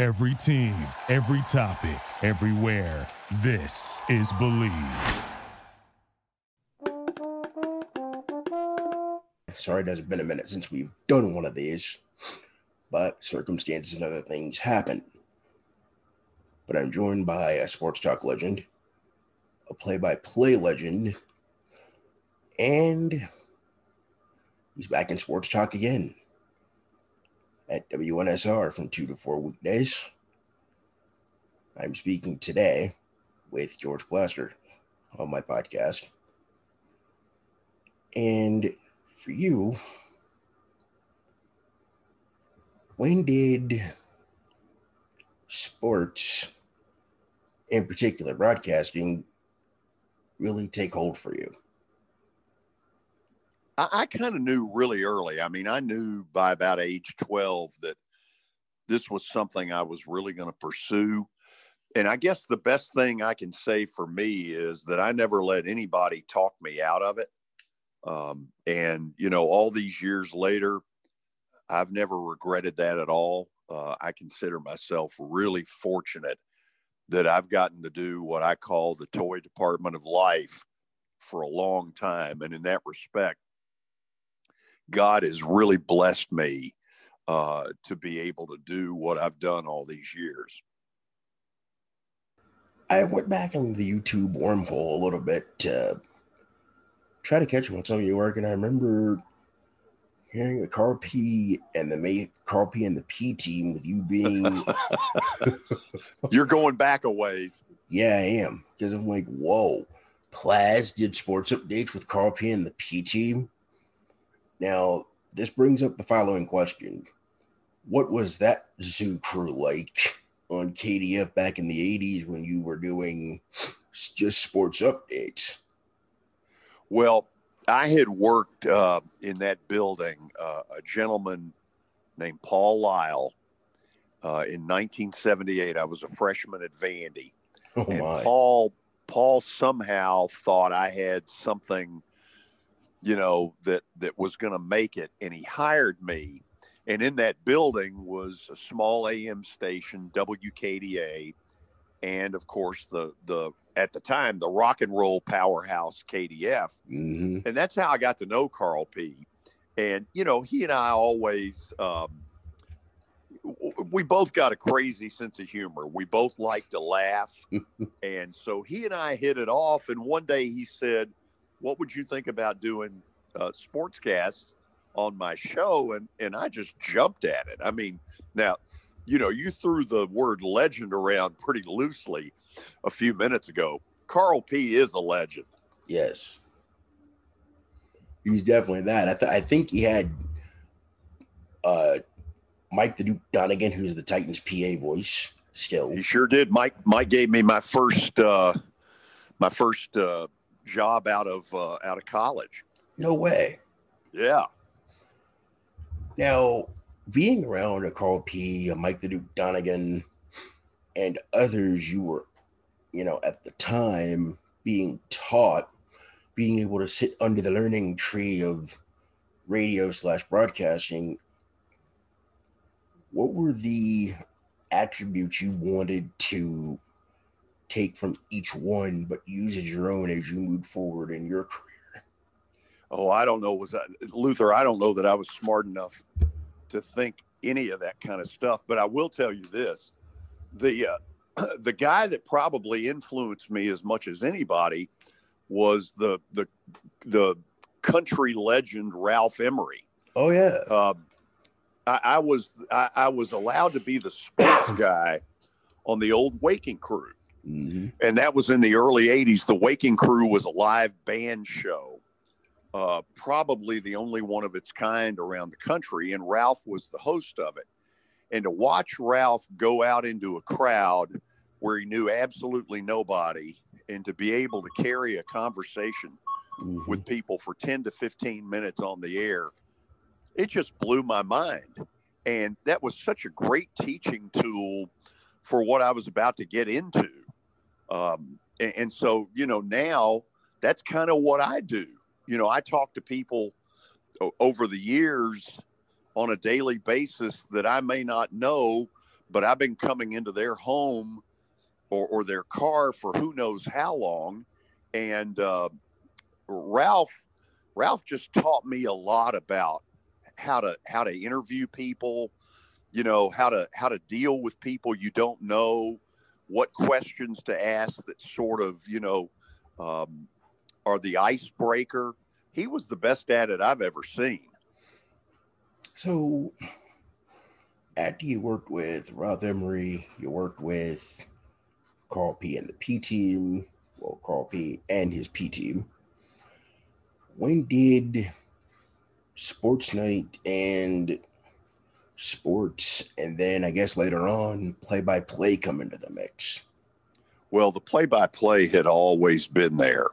Every team, every topic, everywhere. This is Believe. Sorry, it has been a minute since we've done one of these, but circumstances and other things happen. But I'm joined by a sports talk legend, a play by play legend, and he's back in sports talk again at WNSR from 2 to 4 weekdays. I'm speaking today with George Plaster on my podcast. And for you, when did sports, in particular broadcasting, really take hold for you? I, I kind of knew really early. I mean, I knew by about age 12 that this was something I was really going to pursue. And I guess the best thing I can say for me is that I never let anybody talk me out of it. Um, and, you know, all these years later, I've never regretted that at all. Uh, I consider myself really fortunate that I've gotten to do what I call the toy department of life for a long time. And in that respect, God has really blessed me uh, to be able to do what I've done all these years. I went back in the YouTube wormhole a little bit to try to catch up on some of your work, and I remember hearing the Carl P and the May Carl P and the P team with you being. You're going back a ways. Yeah, I am because I'm like, whoa. Plaz did sports updates with Carl P and the P team. Now, this brings up the following question What was that zoo crew like on KDF back in the 80s when you were doing just sports updates? Well, I had worked uh, in that building, uh, a gentleman named Paul Lyle. Uh, in 1978, I was a freshman at Vandy, Oh and. Paul Paul somehow thought I had something, you know, that that was going to make it, and he hired me. And in that building was a small AM station, WKDA, and of course the the at the time the rock and roll powerhouse KDF. hmm And that's how I got to know Carl P. And you know, he and I always um, we both got a crazy sense of humor. We both like to laugh. and so he and I hit it off. And one day he said, What would you think about doing uh, sportscasts on my show? And, and I just jumped at it. I mean, now, you know, you threw the word legend around pretty loosely a few minutes ago. Carl P is a legend. Yes. He's definitely that. I, th- I think he had uh, Mike the Duke Donegan, who's the Titans PA voice still. He sure did. Mike Mike gave me my first uh, my first uh, job out of uh, out of college. No way. Yeah. Now, being around a Carl P, a Mike the Duke Donegan, and others you were, you know, at the time being taught, being able to sit under the learning tree of radio slash broadcasting, what were the attributes you wanted to take from each one, but use as your own as you move forward in your career? Oh, I don't know. Was that Luther? I don't know that I was smart enough to think any of that kind of stuff. But I will tell you this: the uh, the guy that probably influenced me as much as anybody was the the the country legend Ralph Emery. Oh yeah. Um, I, I was I, I was allowed to be the sports guy on the old Waking Crew, hmm and that was in the early '80s. The Waking Crew was a live band show, uh, probably the only one of its kind around the country, and Ralph was the host of it. And to watch Ralph go out into a crowd where he knew absolutely nobody and to be able to carry a conversation mm-hmm. with people for 10 to 15 minutes on the air, it just blew my mind. And that was such a great teaching tool for what I was about to get into. Um, and, and so, you know, now that's kind of what I do. You know, I talk to people over the years on a daily basis that I may not know, but I've been coming into their home or, or their car for who knows how long. And uh, Ralph, Ralph just taught me a lot about how to how to interview people, you know, how to how to deal with people you don't know, what questions to ask that sort of you know um, are the icebreaker. He was the best at it I've ever seen. So, after you worked with Ralph Emery, you worked with Carl P and the P team, well, Carl P and his P team. When did Sports Night and sports, and then I guess later on, play by play come into the mix? Well, the play by play had always been there.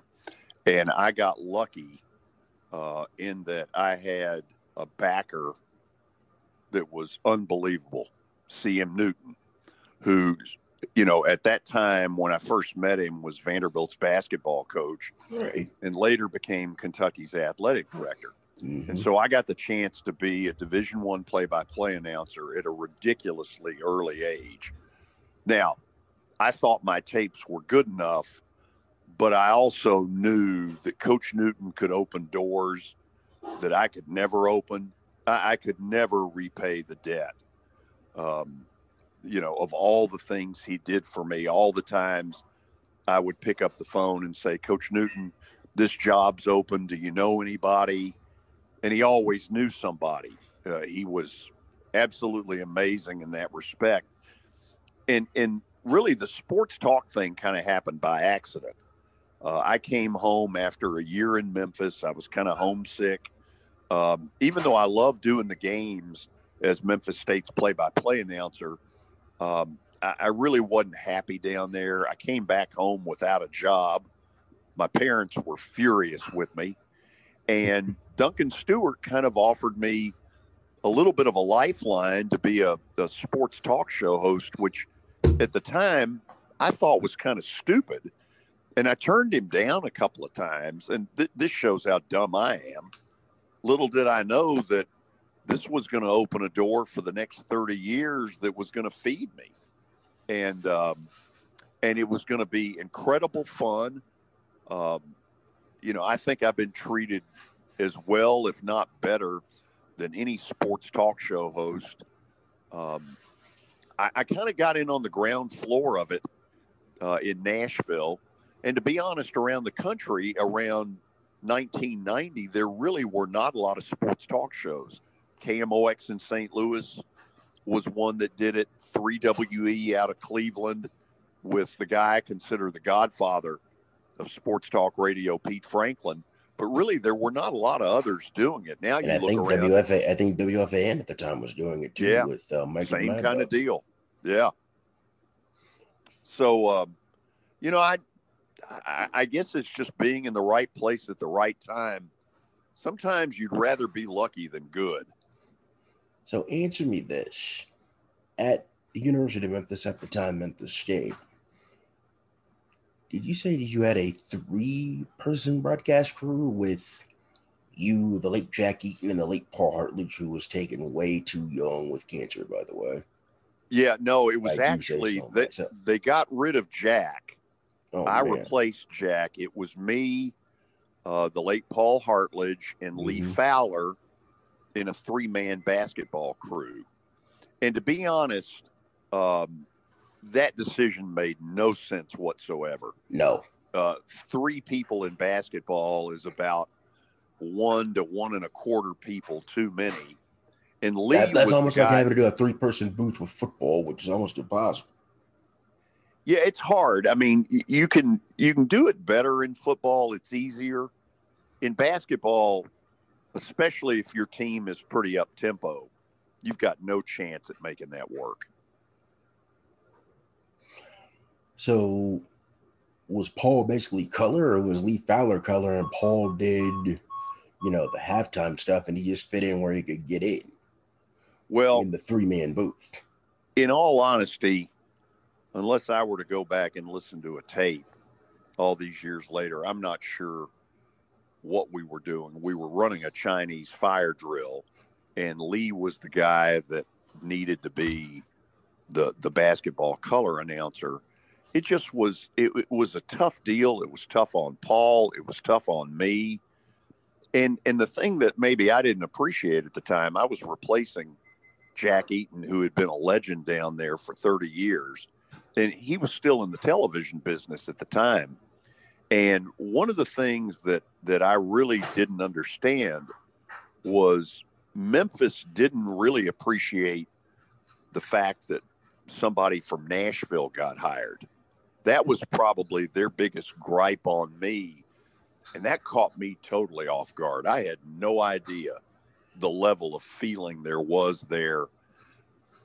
And I got lucky uh, in that I had a backer that was unbelievable, CM Newton, who you know, at that time when I first met him was Vanderbilt's basketball coach, right. and later became Kentucky's athletic director. Mm-hmm. And so I got the chance to be a Division One play-by-play announcer at a ridiculously early age. Now, I thought my tapes were good enough, but I also knew that Coach Newton could open doors that I could never open. I, I could never repay the debt. Um, you know, of all the things he did for me, all the times I would pick up the phone and say, Coach Newton, this job's open. Do you know anybody? And he always knew somebody. Uh, he was absolutely amazing in that respect. And and really, the sports talk thing kind of happened by accident. Uh, I came home after a year in Memphis. I was kind of homesick. Um, even though I love doing the games as Memphis State's play-by-play announcer, um, I, I really wasn't happy down there. I came back home without a job. My parents were furious with me. And Duncan Stewart kind of offered me a little bit of a lifeline to be a, a sports talk show host, which at the time I thought was kind of stupid. And I turned him down a couple of times. And th- this shows how dumb I am. Little did I know that this was going to open a door for the next 30 years that was going to feed me. And, um, and it was going to be incredible fun. Um, you know, I think I've been treated as well, if not better, than any sports talk show host. Um, I, I kind of got in on the ground floor of it uh, in Nashville. And to be honest, around the country, around 1990, there really were not a lot of sports talk shows. KMOX in St. Louis was one that did it. 3WE out of Cleveland with the guy I consider the godfather of sports talk radio, Pete Franklin. But really, there were not a lot of others doing it. Now and you I look think around. WFA, I think WFAN at the time was doing it too. Yeah, with uh, Mike same kind of deal. Yeah. So, um, you know, I, I, I guess it's just being in the right place at the right time. Sometimes you'd rather be lucky than good. So answer me this. At the University of Memphis at the time, Memphis State, did you say that you had a three person broadcast crew with you, the late Jack Eaton, and the late Paul Hartledge, who was taken way too young with cancer, by the way? Yeah, no, it was actually so they, they got rid of Jack. Oh, I man. replaced Jack. It was me, uh, the late Paul Hartledge, and mm-hmm. Lee Fowler in a three man basketball crew. And to be honest, um, that decision made no sense whatsoever. No. Uh, three people in basketball is about one to one and a quarter people too many. And Lee that, that's almost like having to do a three person booth with football, which is almost impossible. Yeah, it's hard. I mean, you can you can do it better in football. It's easier. In basketball, especially if your team is pretty up tempo. you've got no chance at making that work. So was Paul basically color or was Lee Fowler color and Paul did, you know, the halftime stuff and he just fit in where he could get in? Well, in the three man booth. In all honesty, unless I were to go back and listen to a tape all these years later, I'm not sure what we were doing. We were running a Chinese fire drill, and Lee was the guy that needed to be the the basketball color announcer. It just was it, it was a tough deal. It was tough on Paul. It was tough on me. And and the thing that maybe I didn't appreciate at the time, I was replacing Jack Eaton, who had been a legend down there for 30 years. And he was still in the television business at the time. And one of the things that that I really didn't understand was Memphis didn't really appreciate the fact that somebody from Nashville got hired. That was probably their biggest gripe on me. And that caught me totally off guard. I had no idea the level of feeling there was there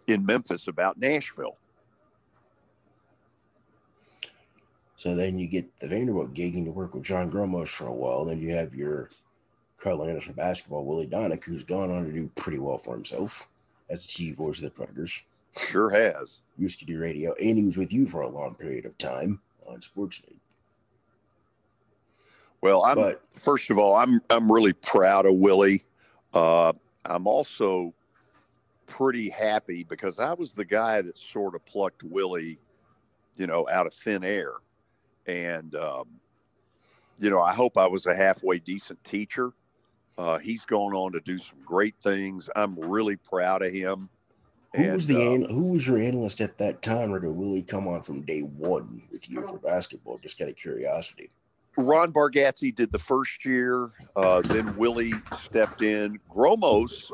in Memphis about Nashville. So then you get the Vanderbilt gig and you work with John Gromos for a while. Then you have your Carl Anderson basketball, Willy Daunic, who's gone on to do pretty well for himself as the TV voice of the Predators. Sure has. Used to do radio, and he was with you for a long period of time on Sportsnet. Well, I'm but, first of all, I'm I'm really proud of Willy. Uh, I'm also pretty happy because I was the guy that sort of plucked Willy, you know, out of thin air. And, um, you know, I hope I was a halfway decent teacher. Uh, he's gone on to do some great things. I'm really proud of him. Who and, was the uh, who was your analyst at that time, or did Willy come on from day one with you for basketball? Just out of curiosity. Ron Bargatze did the first year. Uh, then Willy stepped in. Gromos,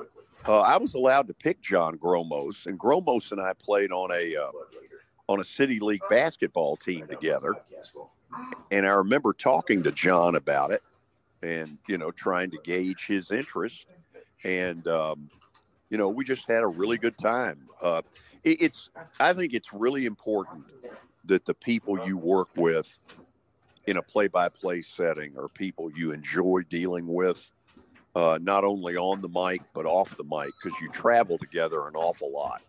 uh, I was allowed to pick John Gromos, and Gromos and I played on a uh, on a city league basketball team together. And I remember talking to John about it, and you know, trying to gauge his interest. And um, you know, we just had a really good time. Uh, it, it's I think it's really important that the people you work with in a play-by-play setting are people you enjoy dealing with uh, not only on the mic but off the mic because you travel together an awful lot.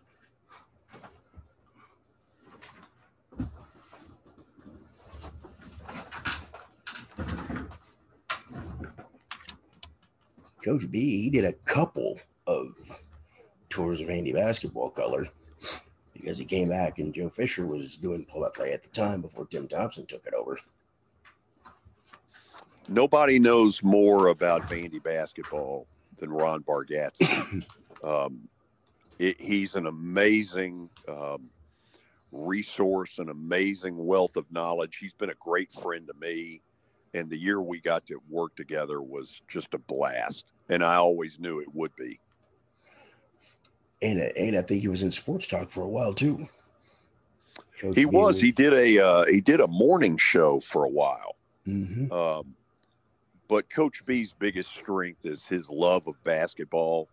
Coach B, he did a couple of tours of Vandy basketball color because he came back and Joe Fisher was doing pull up play at the time before Tim Thompson took it over. Nobody knows more about Vandy basketball than Ron Bargatze. um, it, he's an amazing um, resource, an amazing wealth of knowledge. He's been a great friend to me and the year we got to work together was just a blast and i always knew it would be and and i think he was in sports talk for a while too he was. was. he did a uh, he did a morning show for a while mm-hmm. um, but coach b's biggest strength is his love of basketball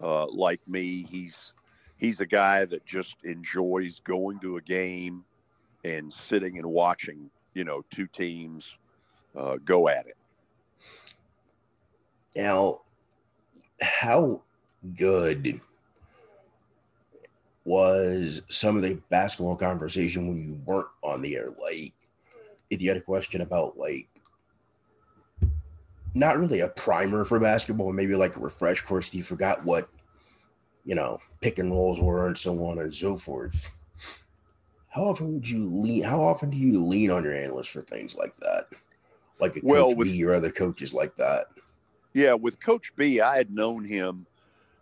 uh, like me he's he's a guy that just enjoys going to a game and sitting and watching you know two teams uh, go at it. Now, how good was some of the basketball conversation when you weren't on the air? Like, if you had a question about, like, not really a primer for basketball, maybe like a refresh course, you forgot what, you know, pick and rolls were and so on and so forth. How often would you lean? How often do you lean on your analyst for things like that? like a well, Coach with, B or other coaches like that. Yeah, with Coach B, I had known him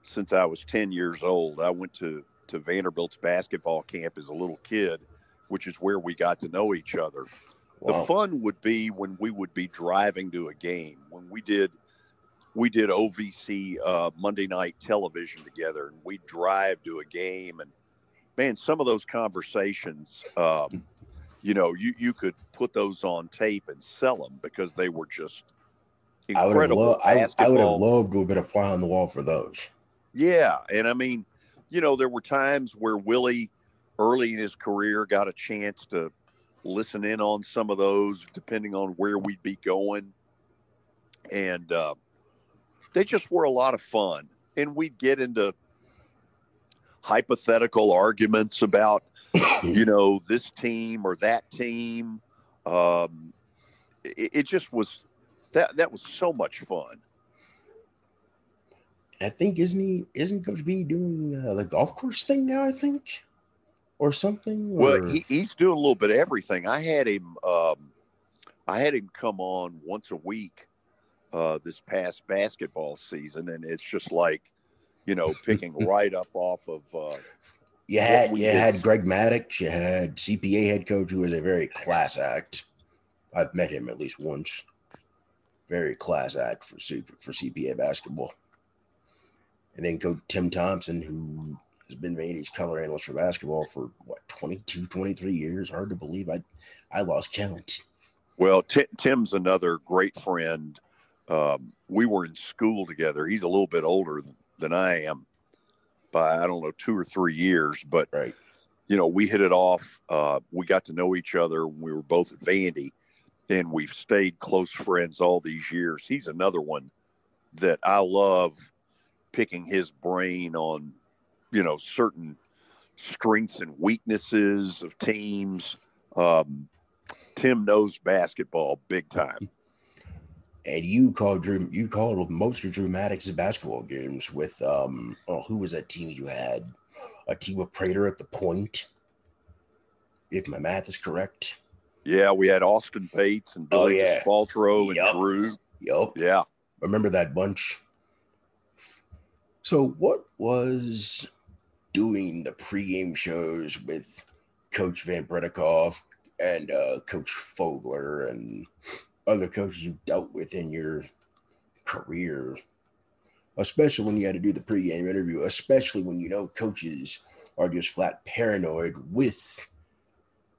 since I was 10 years old. I went to, to Vanderbilt's basketball camp as a little kid, which is where we got to know each other. Wow. The fun would be when we would be driving to a game. When we did we did OVC uh, Monday night television together, and we drive to a game. And man, some of those conversations, um, you know, you you could put those on tape and sell them because they were just incredible. I would have, lo- I, I would have loved to have been a fly on the wall for those. Yeah, and I mean, you know, there were times where Willy, early in his career, got a chance to listen in on some of those, depending on where we'd be going. And uh, they just were a lot of fun. And we'd get into hypothetical arguments about, you know, this team or that team. Um, it, it just was that that was so much fun. I think isn't he isn't Coach B doing uh, the golf course thing now? I think, or something. Well, he, he's doing a little bit of everything. I had him. Um, I had him come on once a week uh, this past basketball season, and it's just like, you know, picking right up off of. Uh, you had you did. had Greg Maddox, you had CPA head coach, who was a very class act. I've met him at least once. Very class act for super for CPA basketball. And then Coach Tim Thompson, who has been Vandy's color analyst for basketball for what 22, 23 years. Hard to believe. I I lost count. Well, T- Tim's another great friend. Um, we were in school together. He's a little bit older than, than I am by I don't know two or three years, but right. you know we hit it off. Uh, we got to know each other. We were both at Vandy, and we've stayed close friends all these years. He's another one that I love picking his brain on, you know, certain strengths and weaknesses of teams. Um, Tim knows basketball big time. And you called Drew. You called most of Drew Maddux's basketball games with um. Oh, who was that team you had? A team of Prater at the point. If my math is correct. Yeah, we had Austin Bates and Billy oh, yeah. Baltro yep. and Drew. Yep. Yeah. Remember that bunch? So, what was doing the pregame shows with Coach Van Breda Kolff and uh, Coach Fogler and other coaches you dealt with in your career, especially when you had to do the pregame interview, especially when you know coaches are just flat paranoid with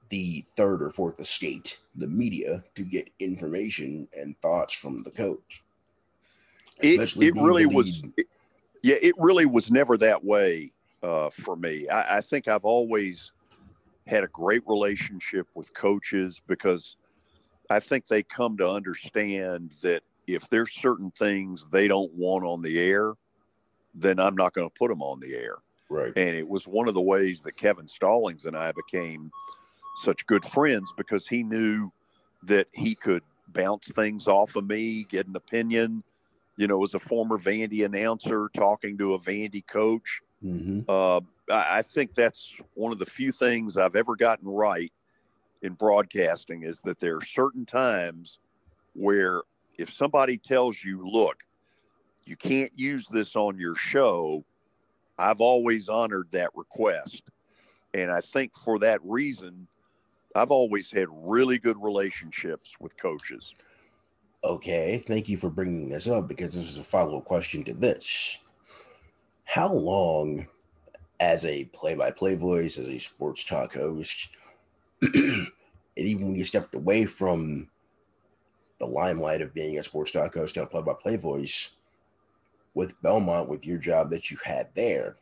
the third or fourth estate, the media, to get information and thoughts from the coach. It, it really was. It, yeah, it really was never that way uh, for me. I, I think I've always had a great relationship with coaches because I think they come to understand that if there's certain things they don't want on the air, then I'm not going to put them on the air. Right. And it was one of the ways that Kevin Stallings and I became such good friends because he knew that he could bounce things off of me, get an opinion, you know, as a former Vandy announcer talking to a Vandy coach. Mm-hmm. Uh, I think that's one of the few things I've ever gotten right in broadcasting is that there are certain times where if somebody tells you, look, you can't use this on your show, I've always honored that request. And I think for that reason, I've always had really good relationships with coaches. Okay, thank you for bringing this up because this is a follow up question to this. How long, as a play by play voice, as a sports talk host, and even when you stepped away from the limelight of being a sports talk host and a play by play voice with Belmont, with your job that you had there,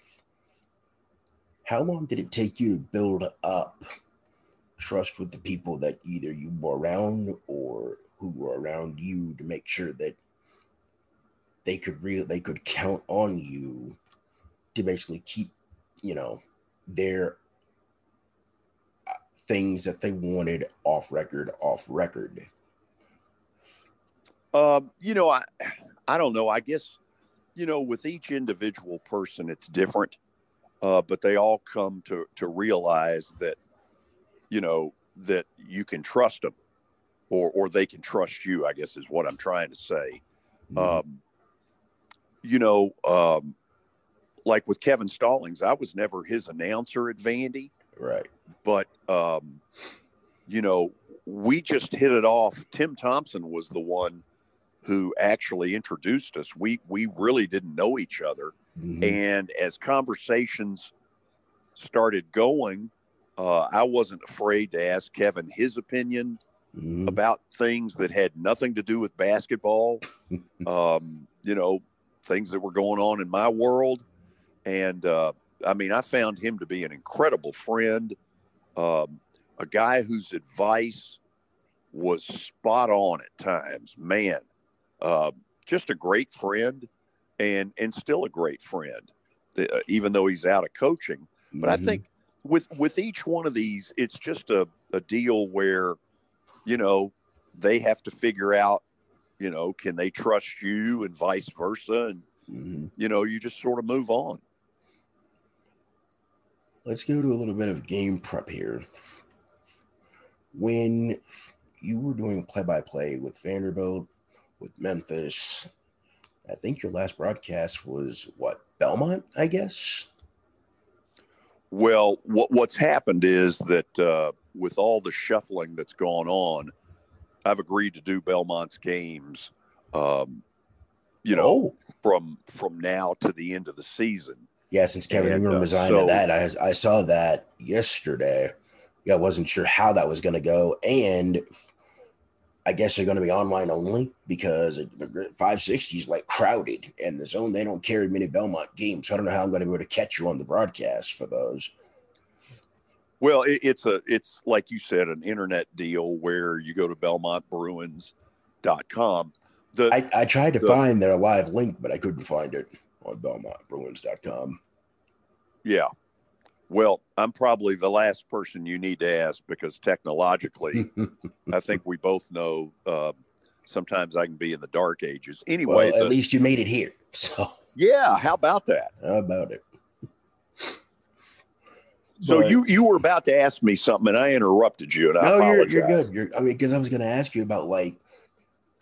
how long did it take you to build up trust with the people that either you were around or who were around you to make sure that they could real they could count on you to basically keep you know their uh, things that they wanted off record off record? Um you know i i don't know. I guess you know with each individual person it's different uh but they all come to to realize that you know that you can trust them or or they can trust you. I guess is what I'm trying to say. Mm-hmm. Um, you know, um, like with Kevin Stallings, I was never his announcer at Vandy, right? But um, you know, we just hit it off. Tim Thompson was the one who actually introduced us. We we really didn't know each other, mm-hmm. and as conversations started going, uh, I wasn't afraid to ask Kevin his opinion mm-hmm. about things that had nothing to do with basketball. um, you know, things that were going on in my world, and uh, I mean, I found him to be an incredible friend, um, a guy whose advice was spot on at times. Man, uh, just a great friend, and and still a great friend, uh, even though he's out of coaching. But mm-hmm. I think with with each one of these, it's just a, a deal where, you know, they have to figure out, you know, can they trust you and vice versa, and mm-hmm. you know, you just sort of move on. Let's go to a little bit of game prep here. When you were doing play by play with Vanderbilt, with Memphis, I think your last broadcast was what, Belmont, I guess? Well, what, what's happened is that uh, with all the shuffling that's gone on, I've agreed to do Belmont's games, um, you know, oh. from from now to the end of the season. Yeah, since Kevin Ingram uh, resigned so, to that, I I saw that yesterday. Yeah, I wasn't sure how that was going to go, and I guess they're going to be online only because 560 is like crowded, and the zone they don't carry many Belmont games. So I don't know how I'm going to be able to catch you on the broadcast for those. Well, it, it's a it's like you said, an internet deal where you go to BelmontBruins.com. The I, I tried to the, find their live link, but I couldn't find it on BelmontBruins.com. Yeah. Well, I'm probably the last person you need to ask because technologically, I think we both know uh, sometimes I can be in the dark ages. Anyway, well, at the, least you made it here. So yeah, how about that? How about it? So but, you you were about to ask me something, and I interrupted you. And I no, apologize. you're, you're good. You're, I mean, because I was going to ask you about like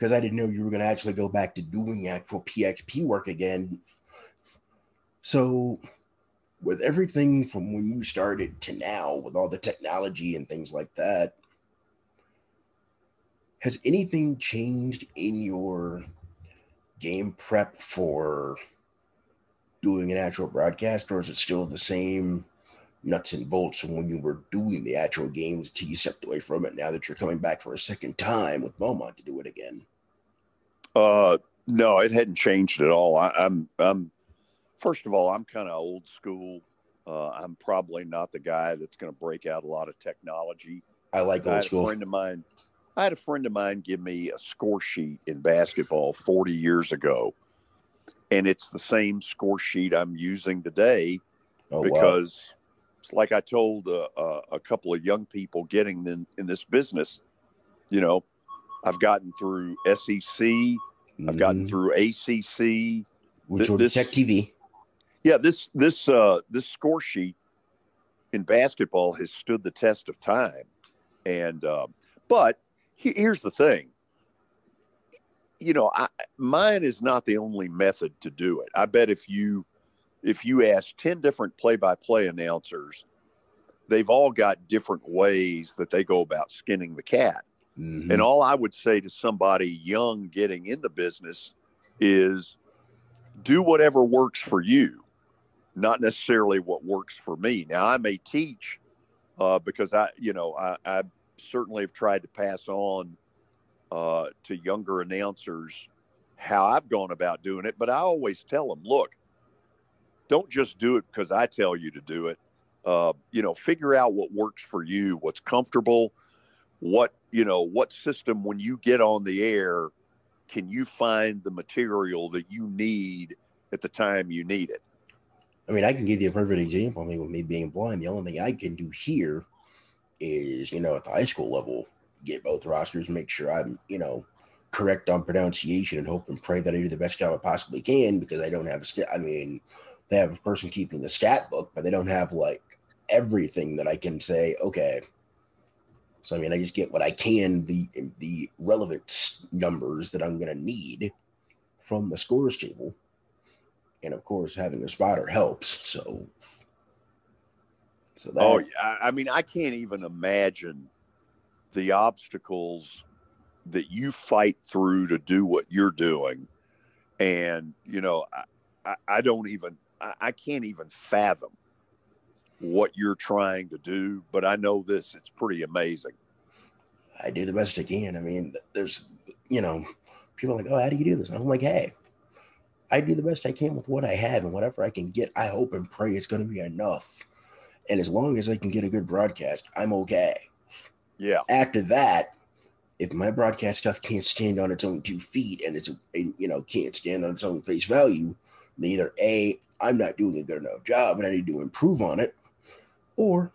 because I didn't know you were going to actually go back to doing actual PXP work again. So, with everything from when you started to now, with all the technology and things like that, has anything changed in your game prep for doing an actual broadcast, or is it still the same nuts and bolts from when you were doing the actual games till you stepped away from it now that you're coming back for a second time with Belmont to do it again? Uh, no, it hadn't changed at all. I, I'm, I'm, first of all, I'm kind of old school. Uh, I'm probably not the guy that's going to break out a lot of technology. I like old I school. A friend of mine, I had a friend of mine give me a score sheet in basketball 40 years ago, and it's the same score sheet I'm using today oh, because, wow. like I told uh, uh, a couple of young people getting in, in this business, you know, I've gotten through SEC. Mm-hmm. I've gotten mm-hmm. through ACC. Which Th- this, Tech TV. Yeah, this this uh, this score sheet in basketball has stood the test of time, and uh, but he, here's the thing. You know, I, mine is not the only method to do it. I bet if you if you ask ten different play-by-play announcers, they've all got different ways that they go about skinning the cat. Mm-hmm. And all I would say to somebody young getting in the business is do whatever works for you, not necessarily what works for me. Now, I may teach uh, because I, you know, I, I, certainly have tried to pass on uh, to younger announcers how I've gone about doing it, but I always tell them, look, don't just do it because I tell you to do it. Uh, you know, figure out what works for you, what's comfortable, what you know what system when you get on the air can you find the material that you need at the time you need it i mean i can give you a perfect example i mean with me being blind the only thing i can do here is you know at the high school level get both rosters make sure i'm you know correct on pronunciation and hope and pray that i do the best job i possibly can because i don't have a st- i mean they have a person keeping the stat book but they don't have like everything that i can say okay. So I mean, I just get what I can the the relevant numbers that I'm going to need from the scores table, and of course, having a spotter helps. So, so that, oh, yeah. I mean, I can't even imagine the obstacles that you fight through to do what you're doing, and you know, I, I, I don't even I, I can't even fathom what you're trying to do, but I know this, it's pretty amazing. I do the best I can. I mean, there's, you know, people are like, oh, how do you do this? And I'm like, hey, I do the best I can with what I have, and whatever I can get, I hope and pray it's going to be enough. And as long as I can get a good broadcast, I'm okay. Yeah. After that, if my broadcast stuff can't stand on its own two feet and it's and, you know can't stand on its own face value, then either a I'm not doing a good enough job and I need to improve on it, or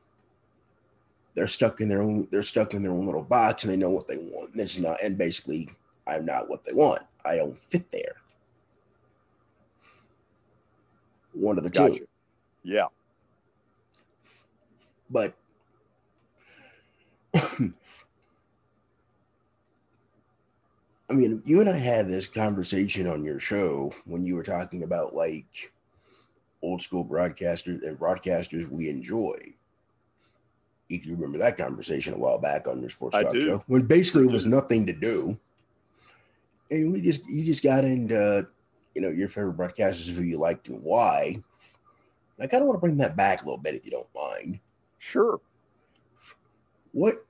they're stuck in their own they're stuck in their own little box and they know what they want. And it's not and basically I'm not what they want. I don't fit there. One of the Gotcha. two. Yeah. But I mean, you and I had this conversation on your show when you were talking about like old school broadcasters and broadcasters we enjoy. If you remember that conversation a while back on your sports I talk do. show, when basically it was nothing to do, and we just you just got into you know your favorite broadcasters who you liked and why. I kind of want to bring that back a little bit if you don't mind Sure. what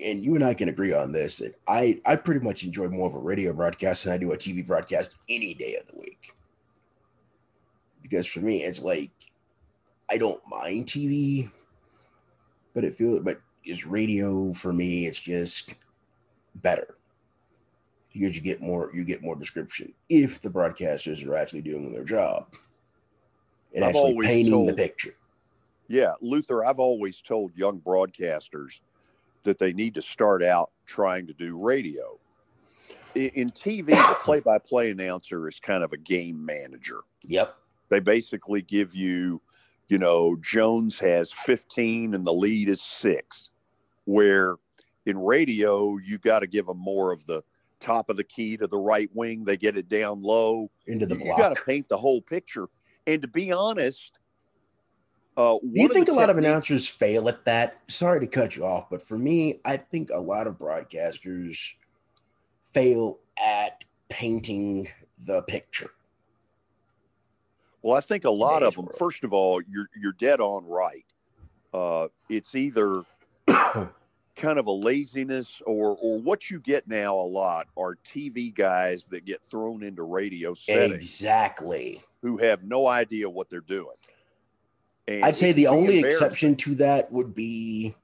and you and I can agree on this that I I pretty much enjoy more of a radio broadcast than I do a TV broadcast any day of the week. Because for me, it's like I don't mind TV, but it feels but is radio for me, it's just better. Because you get more you get more description if the broadcasters are actually doing their job and I've actually painting the picture. Yeah, Luther, I've always told young broadcasters that they need to start out trying to do radio. I- In TV, the play by play announcer is kind of a game manager. Yep. They basically give you, you know, Jones has 15 and the lead is six, where in radio, you got to give them more of the top of the key to the right wing. They get it down low Into the you, got to paint the whole picture. And to be honest, uh, Do you think a lot of announcers fail at that? Sorry to cut you off, but for me, I think a lot of broadcasters fail at painting the picture. Well, I think a lot of them. world. First of all, you're you're dead on right. Uh, it's either kind of a laziness or or what you get now a lot are TV guys that get thrown into radio settings exactly. who have no idea what they're doing. And I'd say the only exception to that would be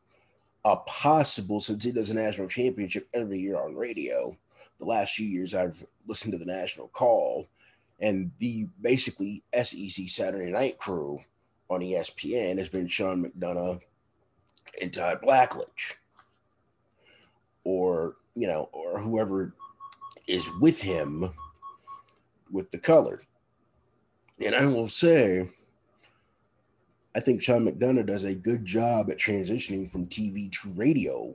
a possible, since he does a national championship every year on radio. The last few years, I've listened to the national call, and the basically SEC Saturday Night crew on ESPN has been Sean McDonough and Todd Blackledge, or you know, or whoever is with him with the color. And I will say, I think Sean McDonough does a good job at transitioning from TV to radio.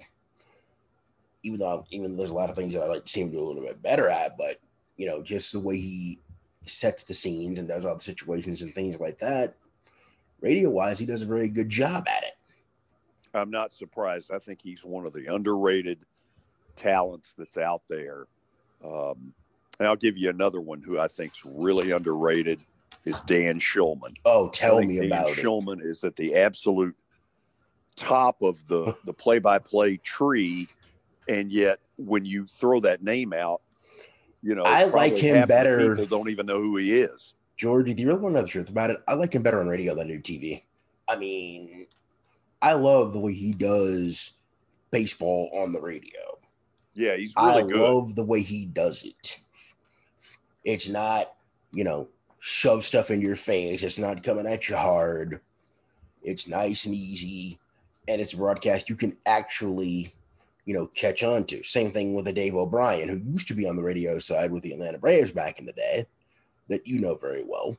Even though, even though there's a lot of things that I like to see him do a little bit better at, but you know, just the way he sets the scenes and does all the situations and things like that. Radio wise, he does a very good job at it. I'm not surprised. I think he's one of the underrated talents that's out there. Um, and I'll give you another one who I think's really underrated is Dan Shulman. Oh, tell me Dan about it. Schulman is at the absolute top of the the play by play tree, and yet when you throw that name out, you know I like him better- People don't even know who he is. Georgie, do you really want to know the truth about it? I like him better on radio than do TV. I mean, I love the way he does baseball on the radio. Yeah, he's really I good. love the way he does it. It's not, you know, shove stuff in your face. It's not coming at you hard. It's nice and easy, and it's a broadcast you can actually, you know, catch on to. Same thing with a Dave O'Brien, who used to be on the radio side with the Atlanta Braves back in the day, that you know very well.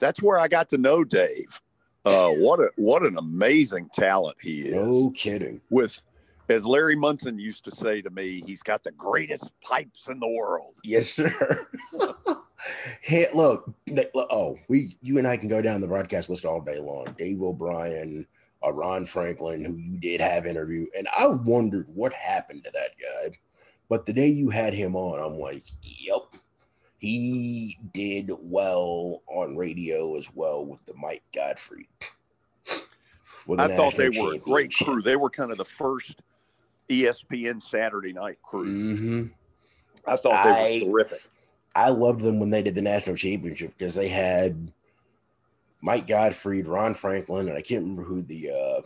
That's where I got to know Dave. Uh, what a what an amazing talent he is. No kidding. With as Larry Munson used to say to me, he's got the greatest pipes in the world. Yes, sir. hey, look, oh, we, you and I can go down the broadcast list all day long. Dave O'Brien, uh, Ron Franklin, who you did have interview, and I wondered what happened to that guy. But the day you had him on, I'm like, yep, he did well on radio as well with the Mike Gottfried. The I thought they were a great crew. They were kind of the first ESPN Saturday night crew. hmm I thought they I- were terrific. I loved them when they did the national championship because they had Mike Gottfried, Ron Franklin, and I can't remember who the uh,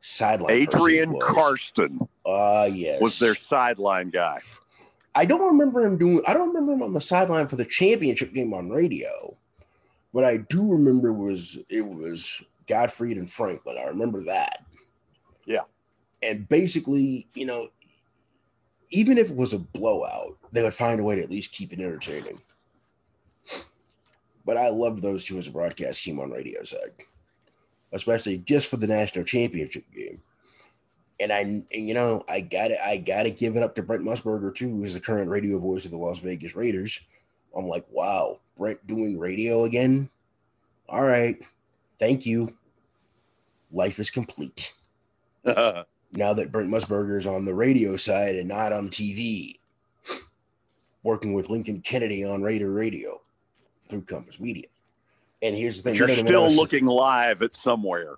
sideline Adrian. Karsten Uh yes, was their sideline guy. I don't remember him doing. I don't remember him on the sideline for the championship game on radio. What I do remember was it was Godfried and Franklin. I remember that. And basically, you know, even if it was a blowout, they would find a way to at least keep it entertaining. But I loved those two as a broadcast team on radio side, especially just for the national championship game. And I, and you know, I got to I got to give it up to Brent Musburger too, who's the current radio voice of the Las Vegas Raiders. I'm like, wow, Brent doing radio again. All right, thank you. Life is complete now that Brent Musburger is on the radio side and not on TV, working with Lincoln Kennedy on Raider Radio through Compass Media. And here's the thing: You're none of them still looking live at somewhere.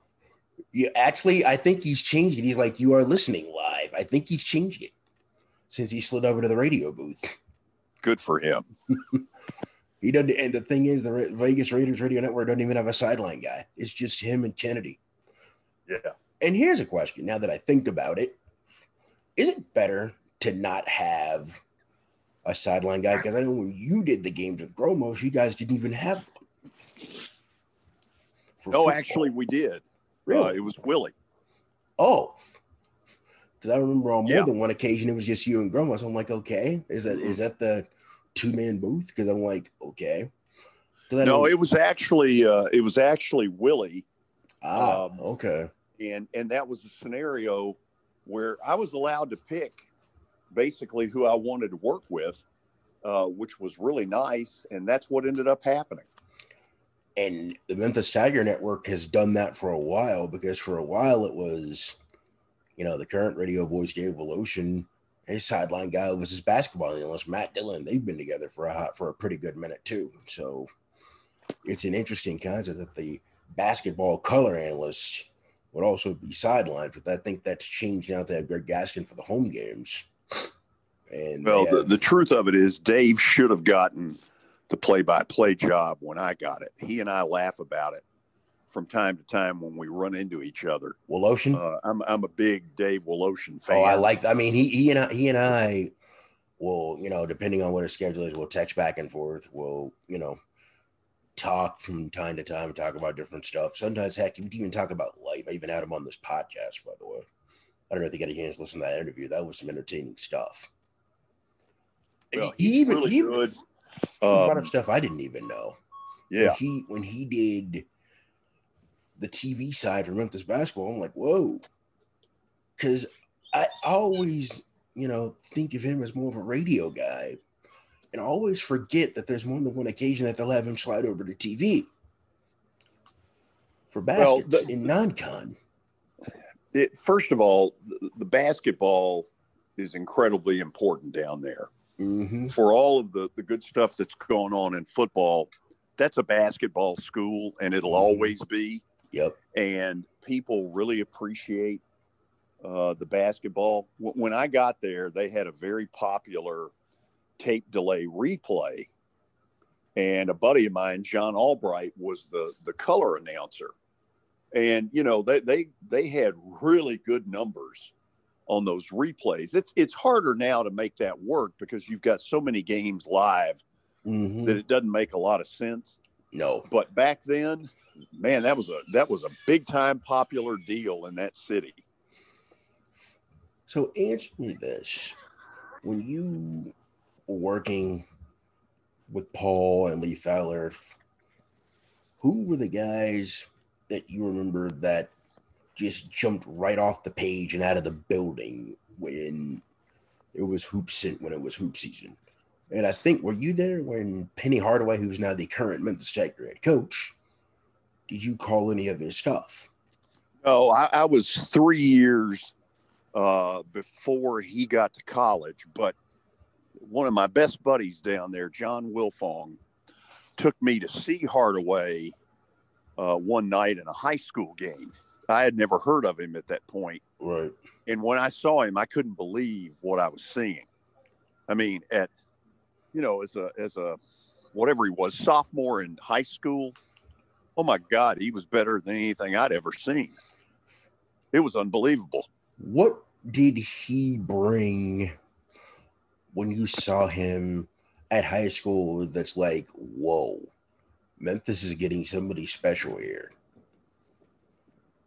Yeah, actually, I think he's changed it. He's like, "You are listening live." I think he's changed it since he slid over to the radio booth. Good for him. He doesn't. And the thing is, the Vegas Raiders radio network doesn't even have a sideline guy. It's just him and Kennedy. Yeah. And here's a question: Now that I think about it, is it better to not have a sideline guy? Because I know when you did the games with Gromos, you guys didn't even have one. For Oh, football. actually, we did. really? Uh, it was Willie. oh, because I remember on more Yeah. than one occasion it was just you and Gromos. I'm like, okay, is that is that the two man booth? Because I'm like, okay. No, it was actually uh, it was actually Willie, ah, um, okay. And and that was a scenario where I was allowed to pick basically who I wanted to work with, uh, which was really nice, and that's what ended up happening. and the Memphis Tiger Network has done that for a while because for a while it was, you know, the current radio voice Dave Woloshin, his sideline guy was his basketball analyst Matt Dillon. They've been together for a hot for a pretty good minute too. So it's an interesting concept that the basketball color analyst would also be sidelined, but I think that's changed now that they have Greg Gaskin for the home games. And Well, they the, the truth of it is, Dave should have gotten the play-by-play job when I got it. He and I laugh about it from time to time when we run into each other. Woloshin. Uh, I'm I'm a big Dave Woloshin fan. Oh, I like. I mean, he he and I, he and I will, you know, depending on what his schedule is, we'll text back and forth. We'll, you know, talk from time to time, talk about different stuff. Sometimes, heck, we even talk about life. I even had him on this podcast, by the way. I don't know if you got a chance to listen to that interview. That was some entertaining stuff. Well, he even really he, good. he brought Um, up stuff I didn't even know. yeah, When he when he did the TV side for Memphis basketball, I'm like, whoa. Cause I always, you know, think of him as more of a radio guy. And always forget that there's more than one occasion that they'll have him slide over to TV for Well, baskets the- in non-con. it, first of all, the, the basketball is incredibly important down there. hmm For all of the the good stuff that's going on in football, that's a basketball school, and it'll always be. Yep. and people really appreciate uh, the basketball. W- When I got there, they had a very popular tape delay replay, and a buddy of mine, John Albright, was the the color announcer. And you know they they they had really good numbers on those replays. It's it's harder now to make that work because you've got so many games live hmm that it doesn't make a lot of sense No. but back then man that was a that was a big time popular deal in that city So answer me this: When you working with Paul and Lee Fowler, who were the guys that you remember that just jumped right off the page and out of the building when it was hoop se- when it was hoop season? And I think were you there when Penny Hardaway, who's now the current Memphis Tiger head coach, did you call any of his stuff? No, i, I was three years uh, before he got to college but one of my best buddies down there john wilfong took me to see hardaway uh, one night in a high school game i had never heard of him at that point Right. and when I saw him, I couldn't believe what I was seeing. I mean, at you know, as a as a whatever he was, sophomore in high school. Oh my God, he was better than anything I'd ever seen. It was unbelievable. What did he bring when you saw him at high school that's like, whoa, Memphis is getting somebody special here?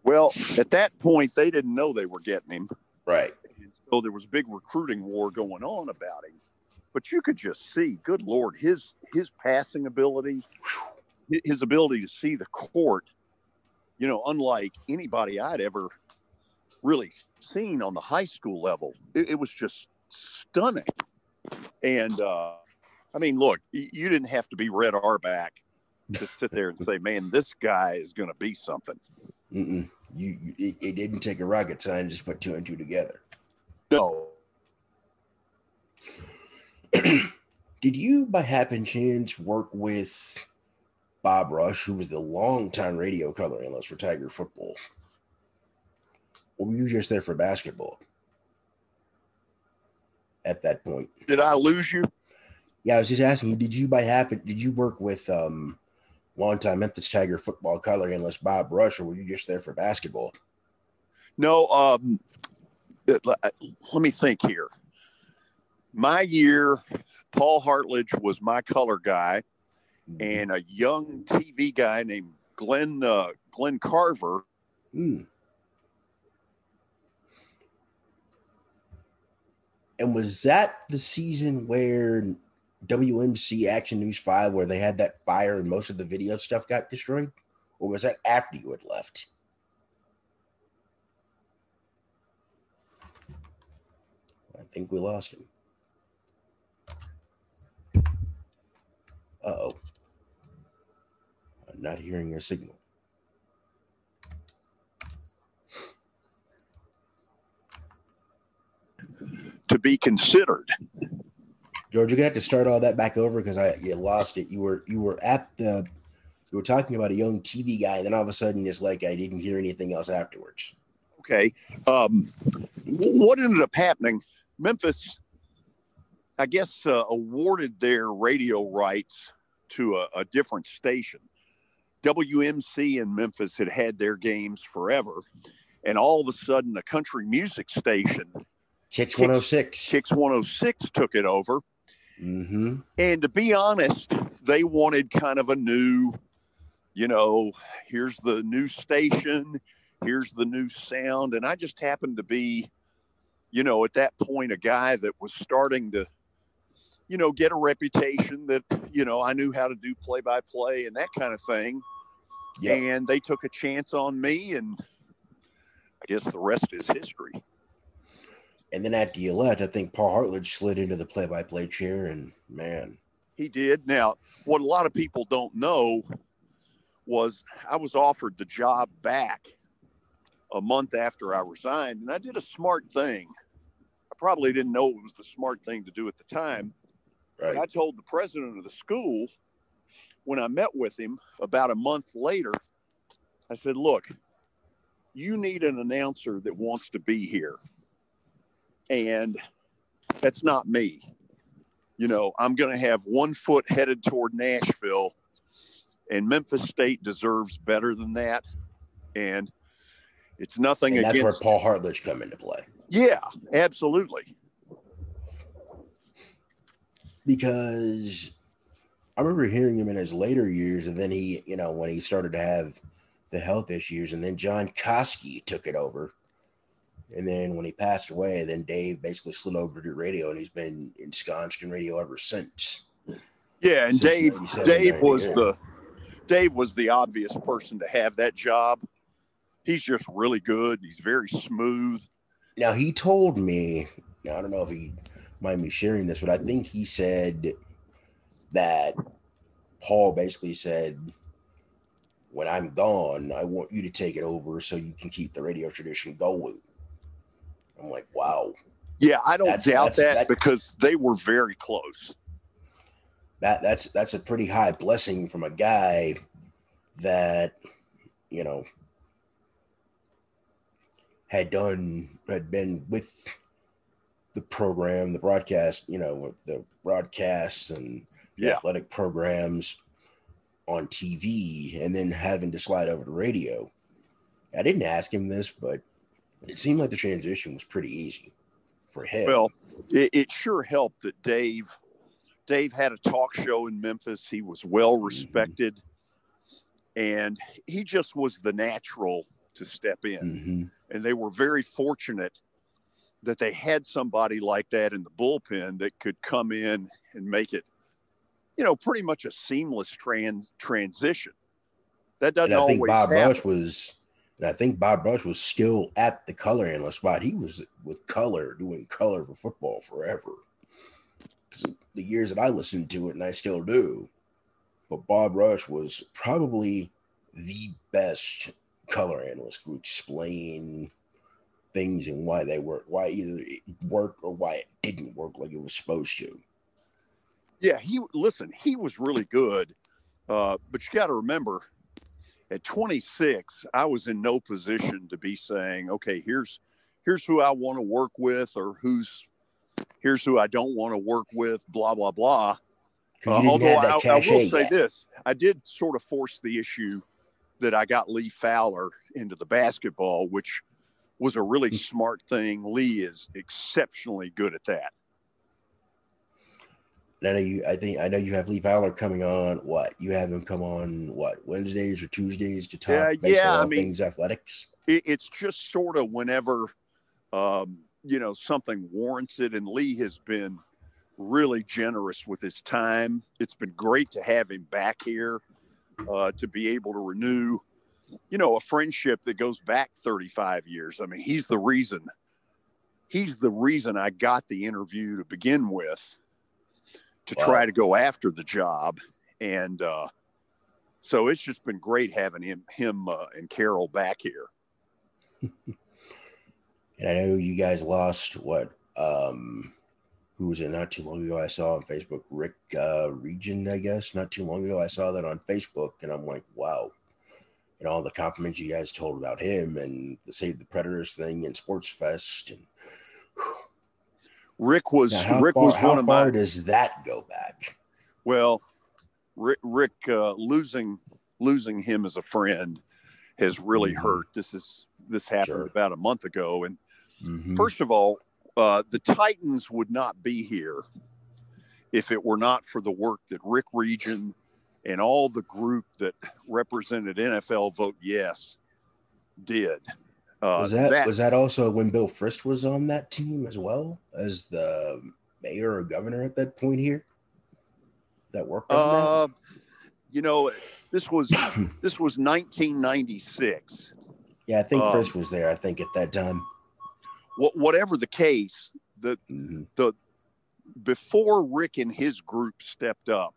Well, at that point, they didn't know they were getting him. Right. So there was a big recruiting war going on about him. But you could just see, good Lord, his his passing ability, his ability to see the court, you know, unlike anybody I'd ever really seen on the high school level. It, it was just stunning. And uh, I mean, look, you didn't have to be Red Auerbach to sit there and say, "Man, this guy is going to be something." Mm-mm. You, you it, it, didn't take a rocket scientist to put two and two together. No. Did you, by happen chance, work with Bob Rush, who was the longtime radio color analyst for Tiger football? Or were you just there for basketball at that point? Did I lose you? Yeah, I was just asking you, did you by happen did you work with um longtime Memphis Tiger football color analyst Bob Rush, or were you just there for basketball? No, um, let me think here. My year, Paul Hartledge was my color guy, mm-hmm. and a young TV guy named Glenn uh, Glenn Carver. Mm. And was that the season where WMC Action News 5 where they had that fire and most of the video stuff got destroyed? Or was that after you had left? I think we lost him. Uh oh. I'm not hearing your signal. Be considered. George, you're gonna have to start all that back over because I you lost it. You were you were at the you were talking about a young TV guy, and then all of a sudden it's like I didn't hear anything else afterwards. Okay. Um, what ended up happening? Memphis, I guess, uh, awarded their radio rights to a, a different station. WMC in Memphis had had their games forever, and all of a sudden, a country music station, Kicks 106, Kicks 106 took it over Mm-hmm. And to be honest, they wanted kind of a new, you know, here's the new station, here's the new sound. And I just happened to be, you know, at that point, a guy that was starting to, you know, get a reputation that, you know, I knew how to do play by play and that kind of thing. Yep. And they took a chance on me, and I guess the rest is history. And then at the elect, I think Paul Hartledge slid into the play-by-play chair, and man, he did. Now, what a lot of people don't know was I was offered the job back a month after I resigned, and I did a smart thing. I probably didn't know it was the smart thing to do at the time. Right. I told the president of the school when I met with him about a month later, I said, Look, you need an announcer that wants to be here and that's not me. You know, I'm going to have one foot headed toward Nashville, and Memphis State deserves better than that. And it's nothing and that's against. That's where Paul Hartledge come into play. Yeah, absolutely. Because I remember hearing him in his later years, and then he, you know, when he started to have the health issues, and then John Koski took it over and then when he passed away, then Dave basically slid over to radio, and he's been ensconced in radio ever since. Yeah, and Dave Dave was the Dave was the obvious person to have that job. He's just really good. He's very smooth. Now he told me. Now I don't know if he mind me sharing this, but I think he said that Paul basically said, "When I'm gone, I want you to take it over so you can keep the radio tradition going." I'm like, wow. Yeah, I don't that's, doubt that's, that that's, because they were very close. That that's that's a pretty high blessing from a guy that you know had done had been with the program, the broadcast, you know, with the broadcasts and Yeah. athletic programs on TV and then having to slide over to radio. I didn't ask him this, but it seemed like the transition was pretty easy for him. Well, it, it sure helped that Dave Dave had a talk show in Memphis. He was well respected, and he just was the natural to step in. Mhm. And they were very fortunate that they had somebody like that in the bullpen that could come in and make it, you know, pretty much a seamless trans transition. That doesn't and I think always Bob happen. Rush was, and I think Bob Rush was still at the color analyst spot. He was with color, doing color for football forever. Because the years that I listened to it, and I still do. But Bob Rush was probably the best color analyst who explain things and why they work, why either it worked or why it didn't work like it was supposed to. Yeah, he listen. He was really good, uh, but you got to remember, at 26, I was in no position to be saying, "Okay, here's here's who I want to work with," or "Who's here's who I don't want to work with." Blah blah blah. Uh, although I, I will say yet. this, I did sort of force the issue that I got Lee Fowler into the basketball, which was a really Hmm. smart thing. Lee is exceptionally good at that. And I know you. I think I know you have Lee Fowler coming on. What you have him come on? What Wednesdays or Tuesdays to talk Yeah, yeah, I mean- things athletics. it, it's just sort of whenever um, you know something warrants it and lee has been really generous with his time it's been great to have him back here uh, to be able to renew you know a friendship that goes back 35 years i mean he's the reason he's the reason i got the interview to begin with to Wow. try to go after the job and uh, so it's just been great having him him uh, and carol back here And I know you guys lost what? Um, who was it? Not too long ago, I saw on Facebook Rick uh, Region. I guess not too long ago, I saw that on Facebook, and I'm like, wow. And all the compliments you guys told about him and the Save the Predators thing and Sports Fest and Rick was Now, Rick far, was one of far my does that go back? well, Rick, Rick uh, losing losing him as a friend has really Mhm. hurt. This is this happened Sure. about a month ago, and Mhm. first of all, uh, the Titans would not be here if it were not for the work that Rick Region and all the group that represented NFL Vote Yes did. Uh, was that, was that also when Bill Frist was on that team as well as the mayor or governor at that point here? That worked on Uh, you know, this was this was 1996. Yeah, I think um, Frist was there. I think at that time. What, whatever the case, the Mhm. before Rick and his group stepped up,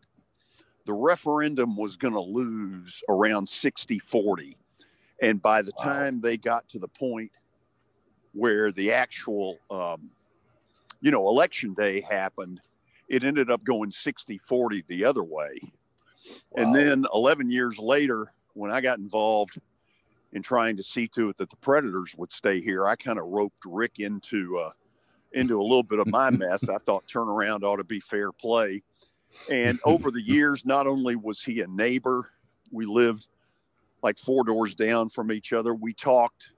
the referendum was going to lose around 60 40. And by the Wow. time they got to the point where the actual, um, you know, election day happened, it ended up going 60 40 the other way. And then 11 years later, when I got involved in trying to see to it that the Predators would stay here, I kind of roped Rick into uh, into a little bit of my mess. I thought turnaround ought to be fair play. And over the years, not only was he a neighbor, we lived like four doors down from each other. We talked.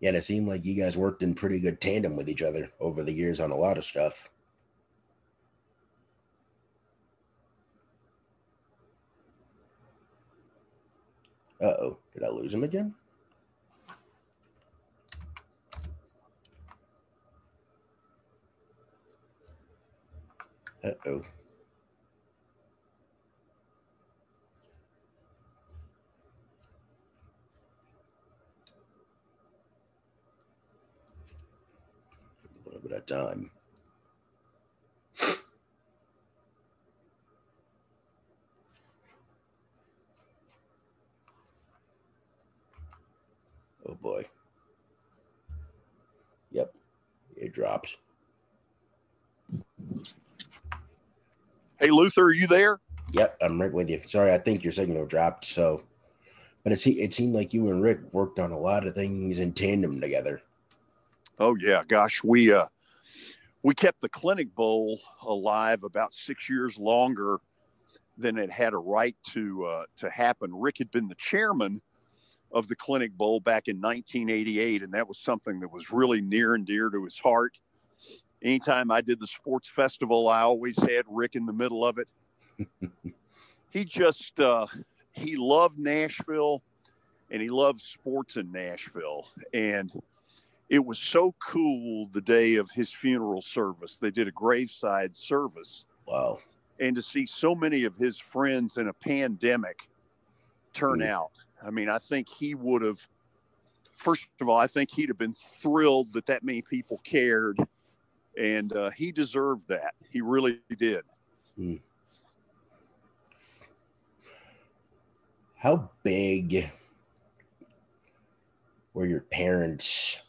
Yeah, and it seemed like you guys worked in pretty good tandem with each other over the years on a lot of stuff. Uh oh, did I lose him again? Uh oh. Bit of time. Oh boy. Yep. It dropped. Hey, Luther, are you there? Yep, I'm right with you. Sorry, I think your signal dropped. So But it, se- it seemed like you and Rick worked on a lot of things in tandem together. Oh yeah, gosh, we uh we kept the Clinic Bowl alive about six years longer than it had a right to uh, to happen. Rick had been the chairman of the Clinic Bowl back in 1988, and that was something that was really near and dear to his heart. Anytime I did the sports festival, I always had Rick in the middle of it. he just uh, he loved Nashville, and he loved sports in Nashville, and it was so cool the day of his funeral service. They did a graveside service. Wow. And to see so many of his friends in a pandemic turn mm. out. I mean, I think he would have, first of all, I think he'd have been thrilled that that many people cared. And uh, he deserved that. He really did. Mm. How big were your parents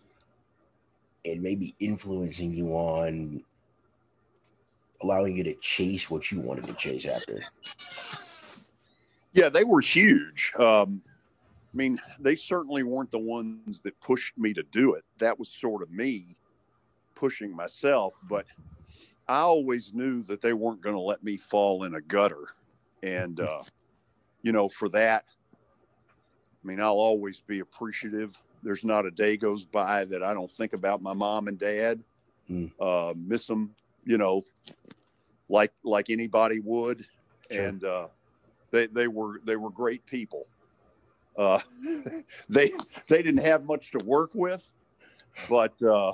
and maybe influencing you on allowing you to chase what you wanted to chase after? Yeah, they were huge. Um, I mean, they certainly weren't the ones that pushed me to do it. That was sort of me pushing myself, but I always knew that they weren't going to let me fall in a gutter. And, uh, you know, for that, I mean, I'll always be appreciative there's not a day goes by that I don't think about my mom and dad. Mm. Uh, miss them, you know, like like anybody would, sure. and uh, they they were they were great people. Uh, they they didn't have much to work with, but uh,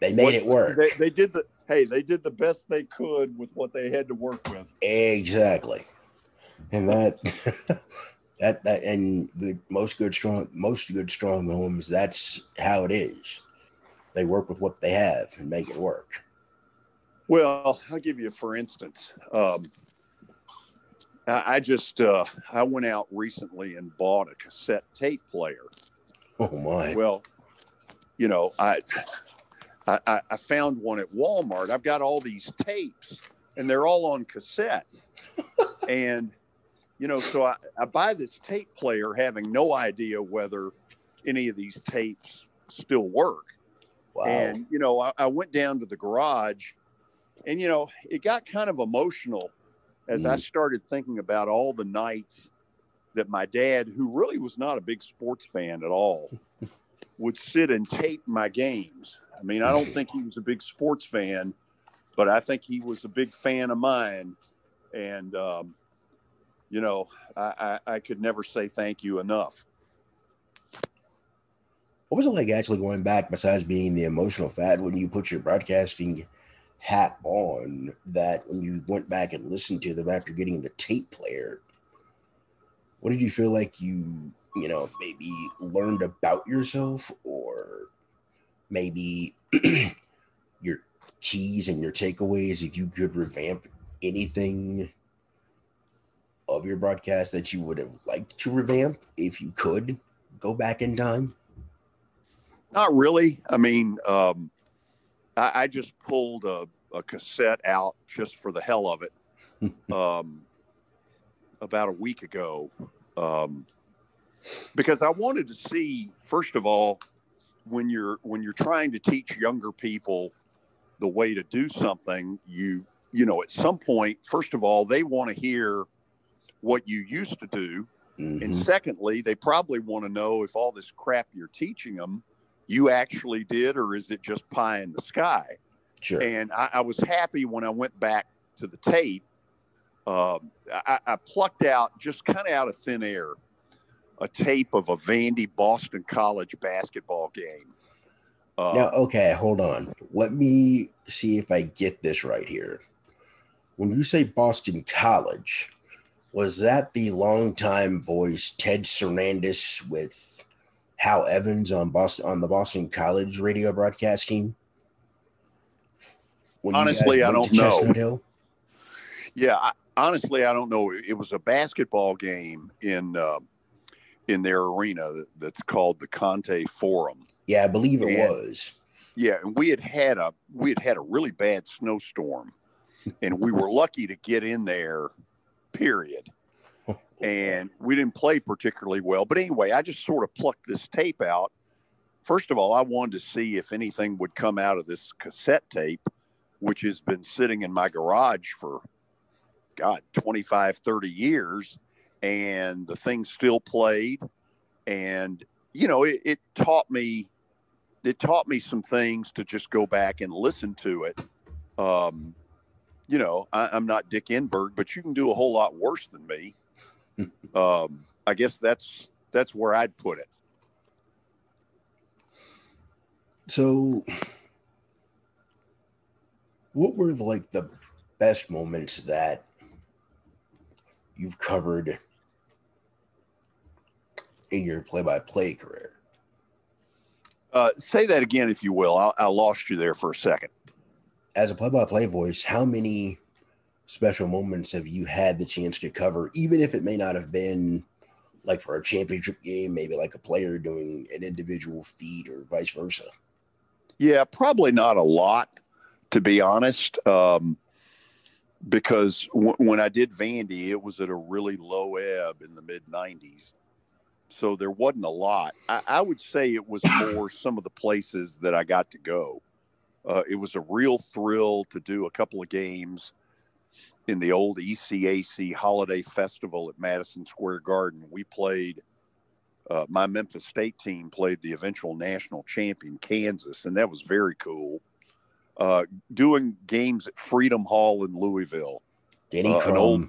they made what, it work. They, they did the hey they did the best they could with what they had to work with. Exactly, and that that that and the most good strong most good strong homes that's how it is. They work with what they have and make it work. Well i'll give you for instance. Um, I, I just uh, i went out recently and bought a cassette tape player. Oh my. Well you know i i i found one at walmart. I've got all these tapes and they're all on cassette. And you know, so I, I buy this tape player having no idea whether any of these tapes still work. Wow. And, you know, I, I, went down to the garage and, you know, it got kind of emotional as mm. I started thinking about all the nights that my dad, who really was not a big sports fan at all, would sit and tape my games. I mean, I don't think he was a big sports fan, but I think he was a big fan of mine. And, um, you know, I, I, I could never say thank you enough. What was it like actually going back, besides being the emotional fad, when you put your broadcasting hat on? That when you went back and listened to them after getting the tape player, what did you feel like you, you know, maybe learned about yourself, or maybe your keys and your takeaways? If you could revamp anything of your broadcast that you would have liked to revamp if you could go back in time? Not really. I mean, um, I, I, just pulled a, a, cassette out just for the hell of it um, about a week ago um, because I wanted to see, first of all, when you're when you're trying to teach younger people the way to do something, you you know at some point, first of all, they want to hear what you used to do. Mm-hmm. And secondly, they probably want to know if all this crap you're teaching them, you actually did, or is it just pie in the sky? Sure. And I, I was happy when I went back to the tape. Um, I, I, plucked out just kind of out of thin air a tape of a Vandy Boston College basketball game. Uh, now, okay, hold on. Let me see if I get this right here. When you say Boston College, was that the longtime voice Ted Hernandez with Hal Evans on Boston on the Boston College radio broadcast team? When honestly, I don't know. Yeah, I, honestly, I don't know. It was a basketball game in uh, in their arena that, that's called the Conte Forum. Yeah, I believe it and, was. Yeah, and we had had a we had had a really bad snowstorm, and we were lucky to get in there period. and we didn't play particularly well. But anyway, I just sort of plucked this tape out. First of all, I wanted to see if anything would come out of this cassette tape, which has been sitting in my garage for, God, 25, 30 years. And the thing still played. And, you know, it, it taught me, it taught me some things to just go back and listen to it. Um, you know, I, am not Dick Enberg, but you can do a whole lot worse than me. um, I guess that's that's where I'd put it. So, what were the, like the best moments that you've covered in your play-by-play career? Uh, say that again, if you will. I, I lost you there for a second as a play-by-play voice, how many special moments have you had the chance to cover, even if it may not have been like for a championship game, maybe like a player doing an individual feat or vice versa? Yeah, probably not a lot, to be honest. Um, because w- when I did Vandy, it was at a really low ebb in the mid 90s. So there wasn't a lot. I, I would say it was more some of the places that I got to go. Uh, it was a real thrill to do a couple of games in the old ECAC Holiday Festival at Madison Square Garden. We played, uh, my Memphis State team played the eventual national champion, Kansas, and that was very cool. Uh, doing games at Freedom Hall in Louisville. Denny uh, an old,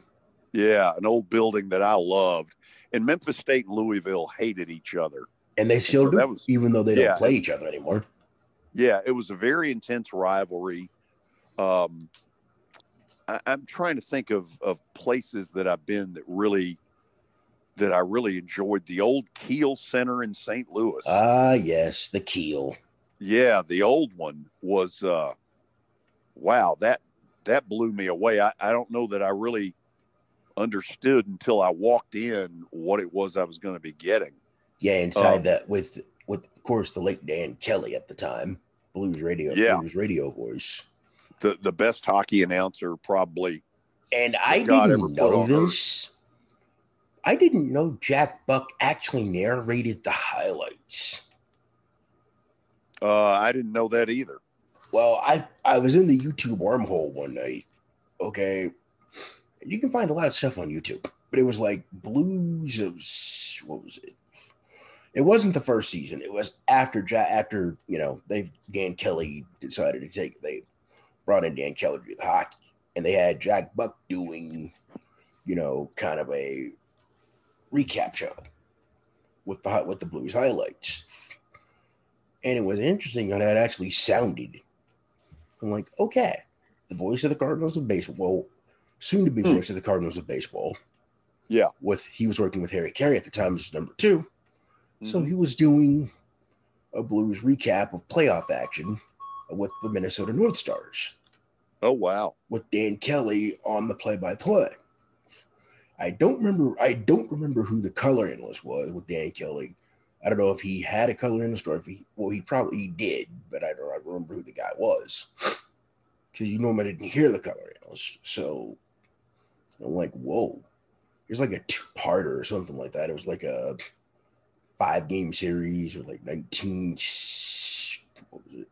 yeah, an old building that I loved. And Memphis State and Louisville hated each other. And they still and so do, was, even though they don't play each other anymore. Yeah, it was a very intense rivalry. Um, I, am trying to think of of places that I've been that really that I really enjoyed. The old Kiel Center in St. Louis. Ah, yes, the Kiel. Yeah, the old one was. uh Wow that that blew me away. I, I don't know that I really understood until I walked in what it was I was going to be getting. Yeah, inside um, that with with of course the late Dan Kelly at the time, blues radio, yeah. blues radio voice. The the best hockey announcer probably. And I didn't know this. I didn't know Jack Buck actually narrated the highlights. Uh, I didn't know that either. Well, I I was in the YouTube wormhole one night. Okay, you can find a lot of stuff on YouTube, but it was like blues of what was it? It wasn't the first season. It was after after you know they Dan Kelly decided to take they brought in Dan Kelly to do the hockey, and they had Jack Buck doing you know kind of a recap show with the with the Blues highlights, and it was interesting how that actually sounded. I'm like, okay, the voice of the Cardinals of baseball, soon to be hmm. voice of the Cardinals of baseball. Yeah, with he was working with Harry Caray at the time as number two so mm-hmm. he was doing a Blues recap of playoff action with the Minnesota North Stars. Oh wow! With Dan Kelly on the play-by-play. I don't remember. I don't remember who the color analyst was with Dan Kelly. I don't know if he had a color analyst or if he. Well, he probably he did, but I don't remember who the guy was because you normally didn't hear the color analyst. So I'm like, whoa. It was like a two-parter or something like that. It was like a five game series or like 19 what was it?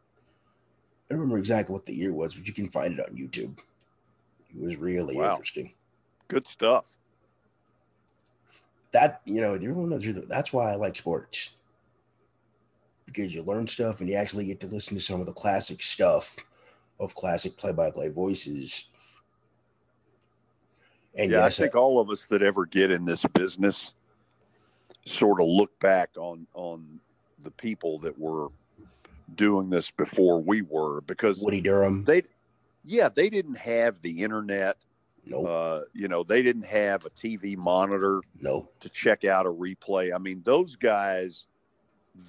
I don't remember exactly what the year was, but you can find it on YouTube. It was really wow. interesting. Good stuff. That you know, that's why I like sports. Because you learn stuff and you actually get to listen to some of the classic stuff of classic play-by-play voices. And yeah, yes, I think I, all of us that ever get in this business sort of look back on on the people that were doing this before we were because Woody Durham they yeah they didn't have the internet no nope. uh, you know they didn't have a TV monitor no nope. to check out a replay I mean those guys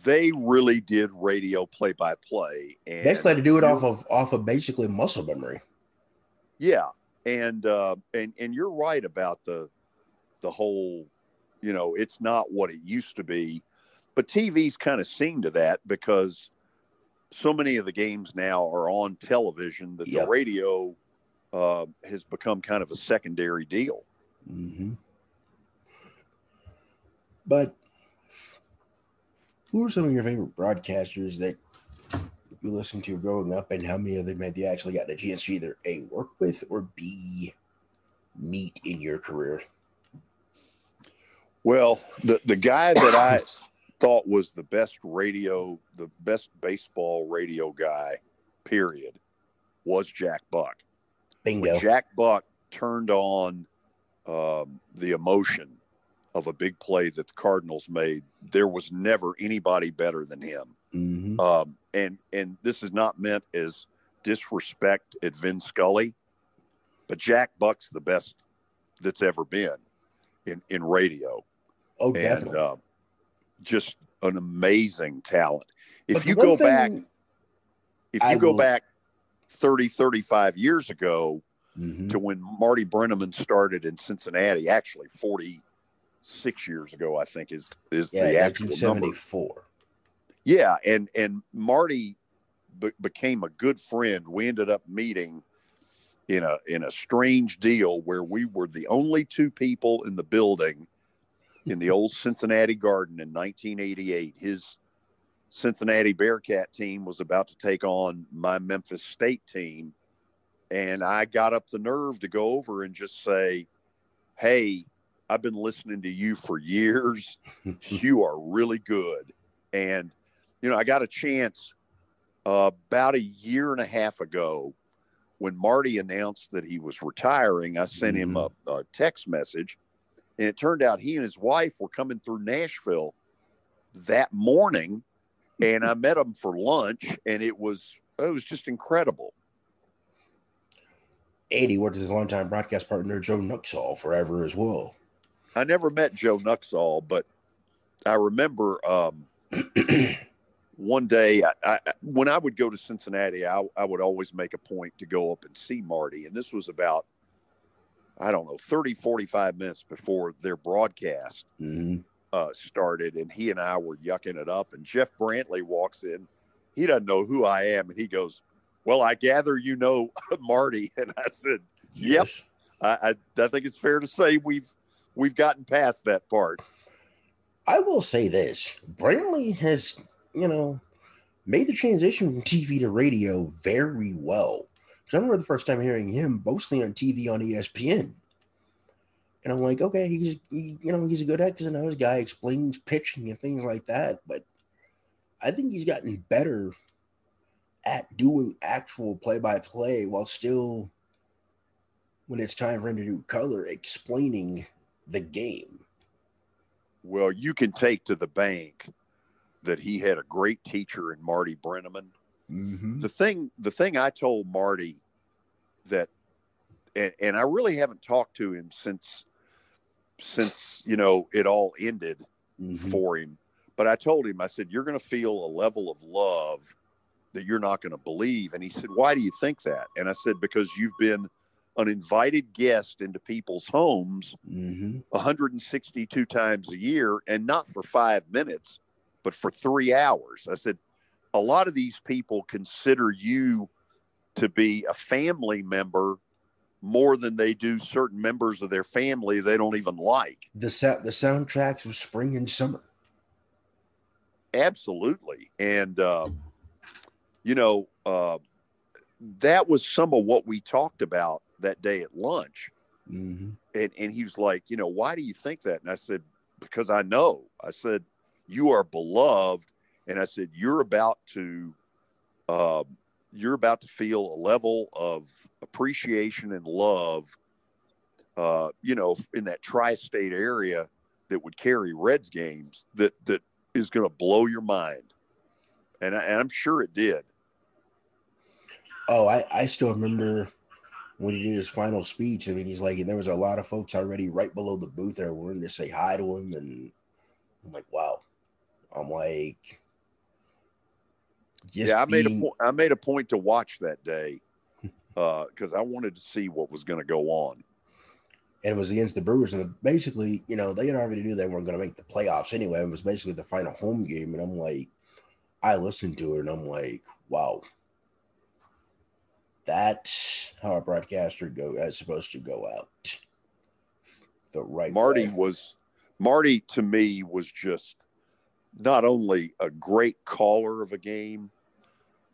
they really did radio play by play and basically had to do it off of off of basically muscle memory yeah and uh and and you're right about the the whole you know, it's not what it used to be. But TV's kind of seen to that because so many of the games now are on television that yep. the radio uh, has become kind of a secondary deal. Mm-hmm. But who are some of your favorite broadcasters that you listened to growing up, and how many of them have you actually gotten a chance to either A, work with, or B, meet in your career? Well, the, the guy that I thought was the best radio, the best baseball radio guy, period, was Jack Buck. Bingo. When Jack Buck turned on um, the emotion of a big play that the Cardinals made, there was never anybody better than him. Mhm. Um, and and this is not meant as disrespect at Vin Scully, but Jack Buck's the best that's ever been in in radio, Oh, and uh, just an amazing talent. If But you go back, if I you go will- back 30, 35 years ago Mhm. to when Marty Brennaman started in Cincinnati, actually 46 years ago, I think is is yeah, the actual number. Yeah, and and Marty be- became a good friend. We ended up meeting in a in a strange deal where we were the only two people in the building in the old Cincinnati Garden in 1988. His Cincinnati Bearcat team was about to take on my Memphis State team, and I got up the nerve to go over and just say, "Hey, I've been listening to you for years. you are really good." And you know, I got a chance uh, about a year and a half ago when Marty announced that he was retiring. I sent him a, a text message, and it turned out he and his wife were coming through Nashville that morning, and I met them for lunch, and it was it was just incredible. 80 worked as his longtime broadcast partner, Joe Nuxhall, forever as well. I never met Joe Nuxhall, but I remember um, one day I, I, when I would go to Cincinnati, I, I would always make a point to go up and see Marty. And this was about, I don't know, 30, 45 minutes before their broadcast Mhm. uh, started. And he and I were yucking it up. And Jeff Brantley walks in. He doesn't know who I am. And he goes, Well, I gather you know Marty. And I said, Yep. Yes. I, I, I think it's fair to say we've we've gotten past that part. I will say this Brantley has, you know, made the transition from TV to radio very well. 'Cause I remember the first time hearing him mostly on TV on ESPN. And I'm like, okay, he's, he, you know, he's a good X and O's guy, explains pitching and things like that. But I think he's gotten better at doing actual play by play while still, when it's time for him to do color, explaining the game. Well, you can take to the bank that he had a great teacher in Marty Brennaman. Mm-hmm. The thing, the thing I told Marty that, and, and I really haven't talked to him since, since you know it all ended Mhm. for him. But I told him, I said, you're going to feel a level of love that you're not going to believe. And he said, why do you think that? And I said, because you've been an invited guest into people's homes Mm-hmm. 162 times a year and not for five minutes, but for three hours. I said, a lot of these people consider you to be a family member more than they do certain members of their family they don't even like. The sa- the soundtracks of spring and summer. Absolutely. And, um, you know, uh, that was some of what we talked about that day at lunch. Mm-hmm. and, and he was like, you know, why do you think that? And I said, because I know. I said, you are beloved, and I said, you're about to, um, you're about to feel a level of appreciation and love, uh, you know, in that tri-state area that would carry Reds games that that is going to blow your mind, and, I, and I'm sure it did. Oh, I, I still remember when he did his final speech. I mean, he's like, there was a lot of folks already right below the booth there wanting to say hi to him. And I'm like, wow. I'm like, yeah, I made a point. I made a point to watch that day uh, because I wanted to see what was going to go on. and it was against the Brewers. And basically, you know, they had already knew they weren't going to make the playoffs anyway. It was basically the final home game. And I'm like, I listened to it and I'm like, wow. That's how a broadcaster go is supposed to go out. The right Marty way. was Marty to me was just not only a great caller of a game,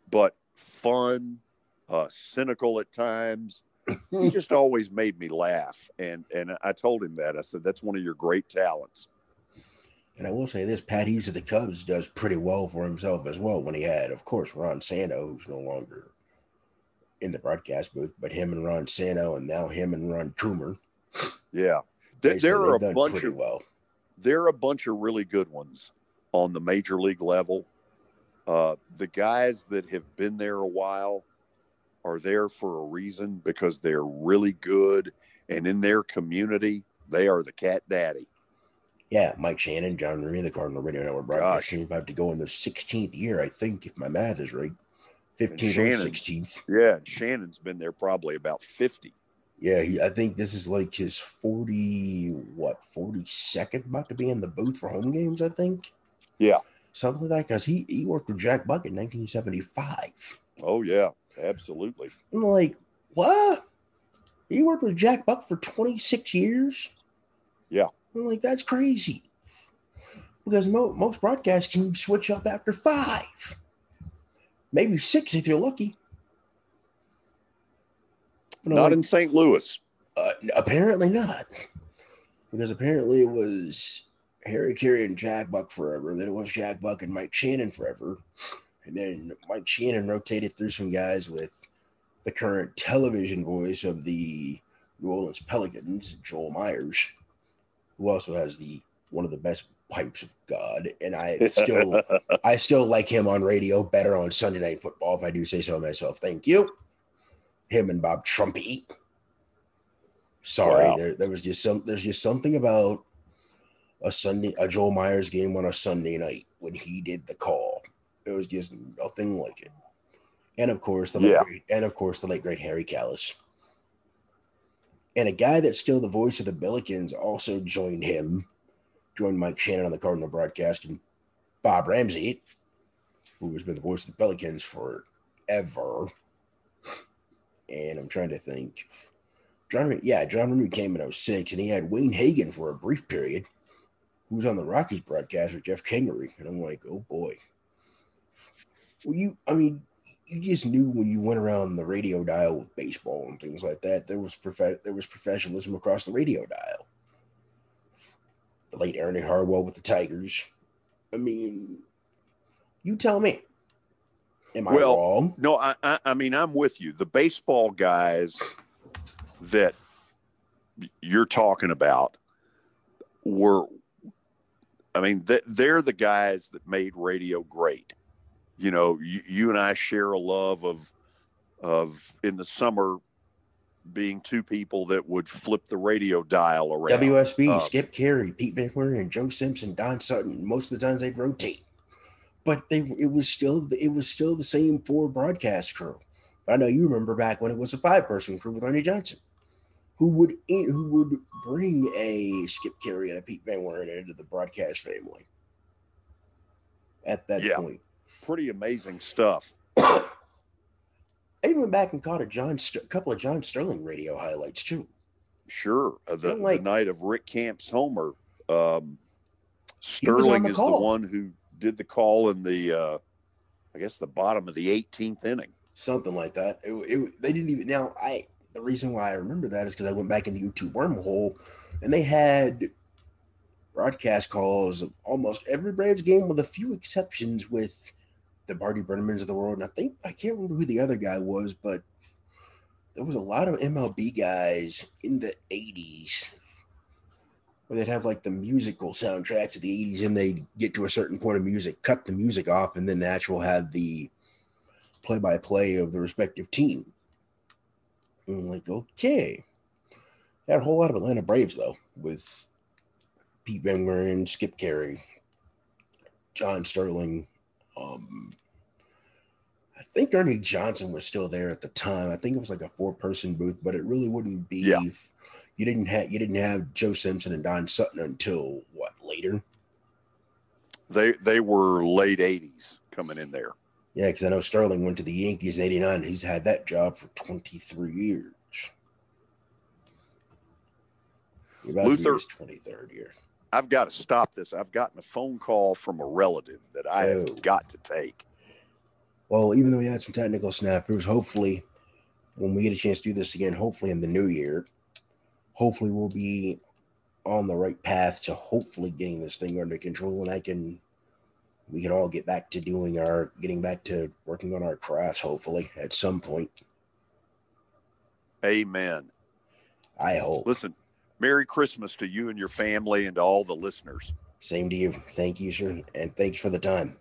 but fun, uh, cynical at times. he just always made me laugh, and and I told him that I said that's one of your great talents. And I will say this: Pat Hughes of the Cubs does pretty well for himself as well. When he had, of course, Ron Santo, who's no longer in the broadcast booth, but him and Ron Santo, and now him and Ron Coomer. Yeah, there, there are a bunch of well. There are a bunch of really good ones on the major league level. Uh, the guys that have been there a while are there for a reason because they're really good, and in their community, they are the cat daddy. Yeah, Mike Shannon, John Rooney, the Cardinal Radio Network broadcast team about to go in their 16th year, I think, if my math is right. 15th or 16th. Yeah, Shannon's been there probably about 50. Yeah, he, I think this is like his 40, what, 42nd about to be in the booth for home games, I think. Yeah. Something like that, because he, he worked with Jack Buck in 1975. Oh, yeah, absolutely. I'm like, what? He worked with Jack Buck for 26 years? Yeah. I'm like, that's crazy. Because mo- most broadcast teams switch up after five, maybe six if you're lucky. But not like, in St. Louis. Uh, apparently not. Because apparently it was Harry Caray and Jack Buck forever. Then it was Jack Buck and Mike Shannon forever. And then Mike Shannon rotated through some guys with the current television voice of the New Orleans Pelicans, Joel Meyers, who also has the one of the best pipes of God, and I still I still like him on radio better on Sunday Night Football if I do say so myself. Thank you. Him and Bob Trumpy. Sorry, wow. there, there was just some there's just something about a Sunday a Joel Meyers game on a Sunday night when he did the call. It was just nothing like it. And of course the yeah. late great, and of course the late great Harry Kalas. And a guy that's still the voice of the Billikens also joined him, joined Mike Shannon on the Cardinal broadcast, and Bob Ramsey, who has been the voice of the Pelicans forever. And I'm trying to think. John, yeah, John Rooney came in 06, and he had Wayne Hagin for a brief period, who was on the Rockies broadcast with Jeff Kingery. And I'm like, oh boy. Well, you, I mean, you just knew when you went around the radio dial with baseball and things like that, there was prof- there was professionalism across the radio dial. The late Ernie Harwell with the Tigers. I mean, you tell me. Am I well, wrong? No, I, I, I mean I'm with you. The baseball guys that you're talking about were, I mean, they're the guys that made radio great you know, you, you and I share a love of of in the summer being two people that would flip the radio dial around. WSB, uh, Skip Caray, Pete Van and Joe Simpson, Don Sutton. Most of the times they'd rotate, but they it was still it was still the same four broadcast crew. But I know you remember back when it was a five person crew with Ernie Johnson, who would who would bring a Skip Caray and a Pete Van Wieren into the broadcast family. At that yeah. point, pretty amazing stuff. I even went back and caught a John, a couple of John Sterling radio highlights too. Sure, uh, the, like, the night of Rick Camp's homer, um, Sterling the is call. the one who did the call in the, uh, I guess, the bottom of the 18th inning, something like that. It, it, they didn't even now. I the reason why I remember that is because I went back in the YouTube wormhole, and they had broadcast calls of almost every Braves game, with a few exceptions, with the Marty Brennamans of the world. And I think I can't remember who the other guy was, but there was a lot of MLB guys in the 80s where they'd have like the musical soundtracks of the 80s and they'd get to a certain point of music, cut the music off, and then the actual had the play by play of the respective team. And I'm like, okay. Had a whole lot of Atlanta Braves though, with Pete Van Wieren, Skip Caray, John Sterling, um, I think Ernie Johnson was still there at the time. I think it was like a four person booth, but it really wouldn't be. Yeah. You didn't have you didn't have Joe Simpson and Don Sutton until what later? They they were late eighties coming in there. Yeah, because I know Sterling went to the Yankees in '89. He's had that job for 23 years. Luther, 23rd year. I've got to stop this. I've gotten a phone call from a relative that I Oh. have got to take. Well, even though we had some technical snafus, hopefully, when we get a chance to do this again, hopefully in the new year, hopefully we'll be on the right path to hopefully getting this thing under control, and I can, we can all get back to doing our, getting back to working on our crafts. Hopefully, at some point, Amen. I hope. Listen, Merry Christmas to you and your family and to all the listeners. Same to you. Thank you, sir, and thanks for the time.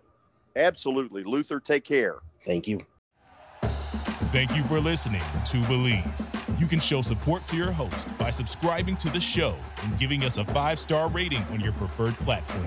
Absolutely. Luther, take care. Thank you. Thank you for listening to Bleav. You can show support to your host by subscribing to the show and giving us a five star rating on your preferred platform.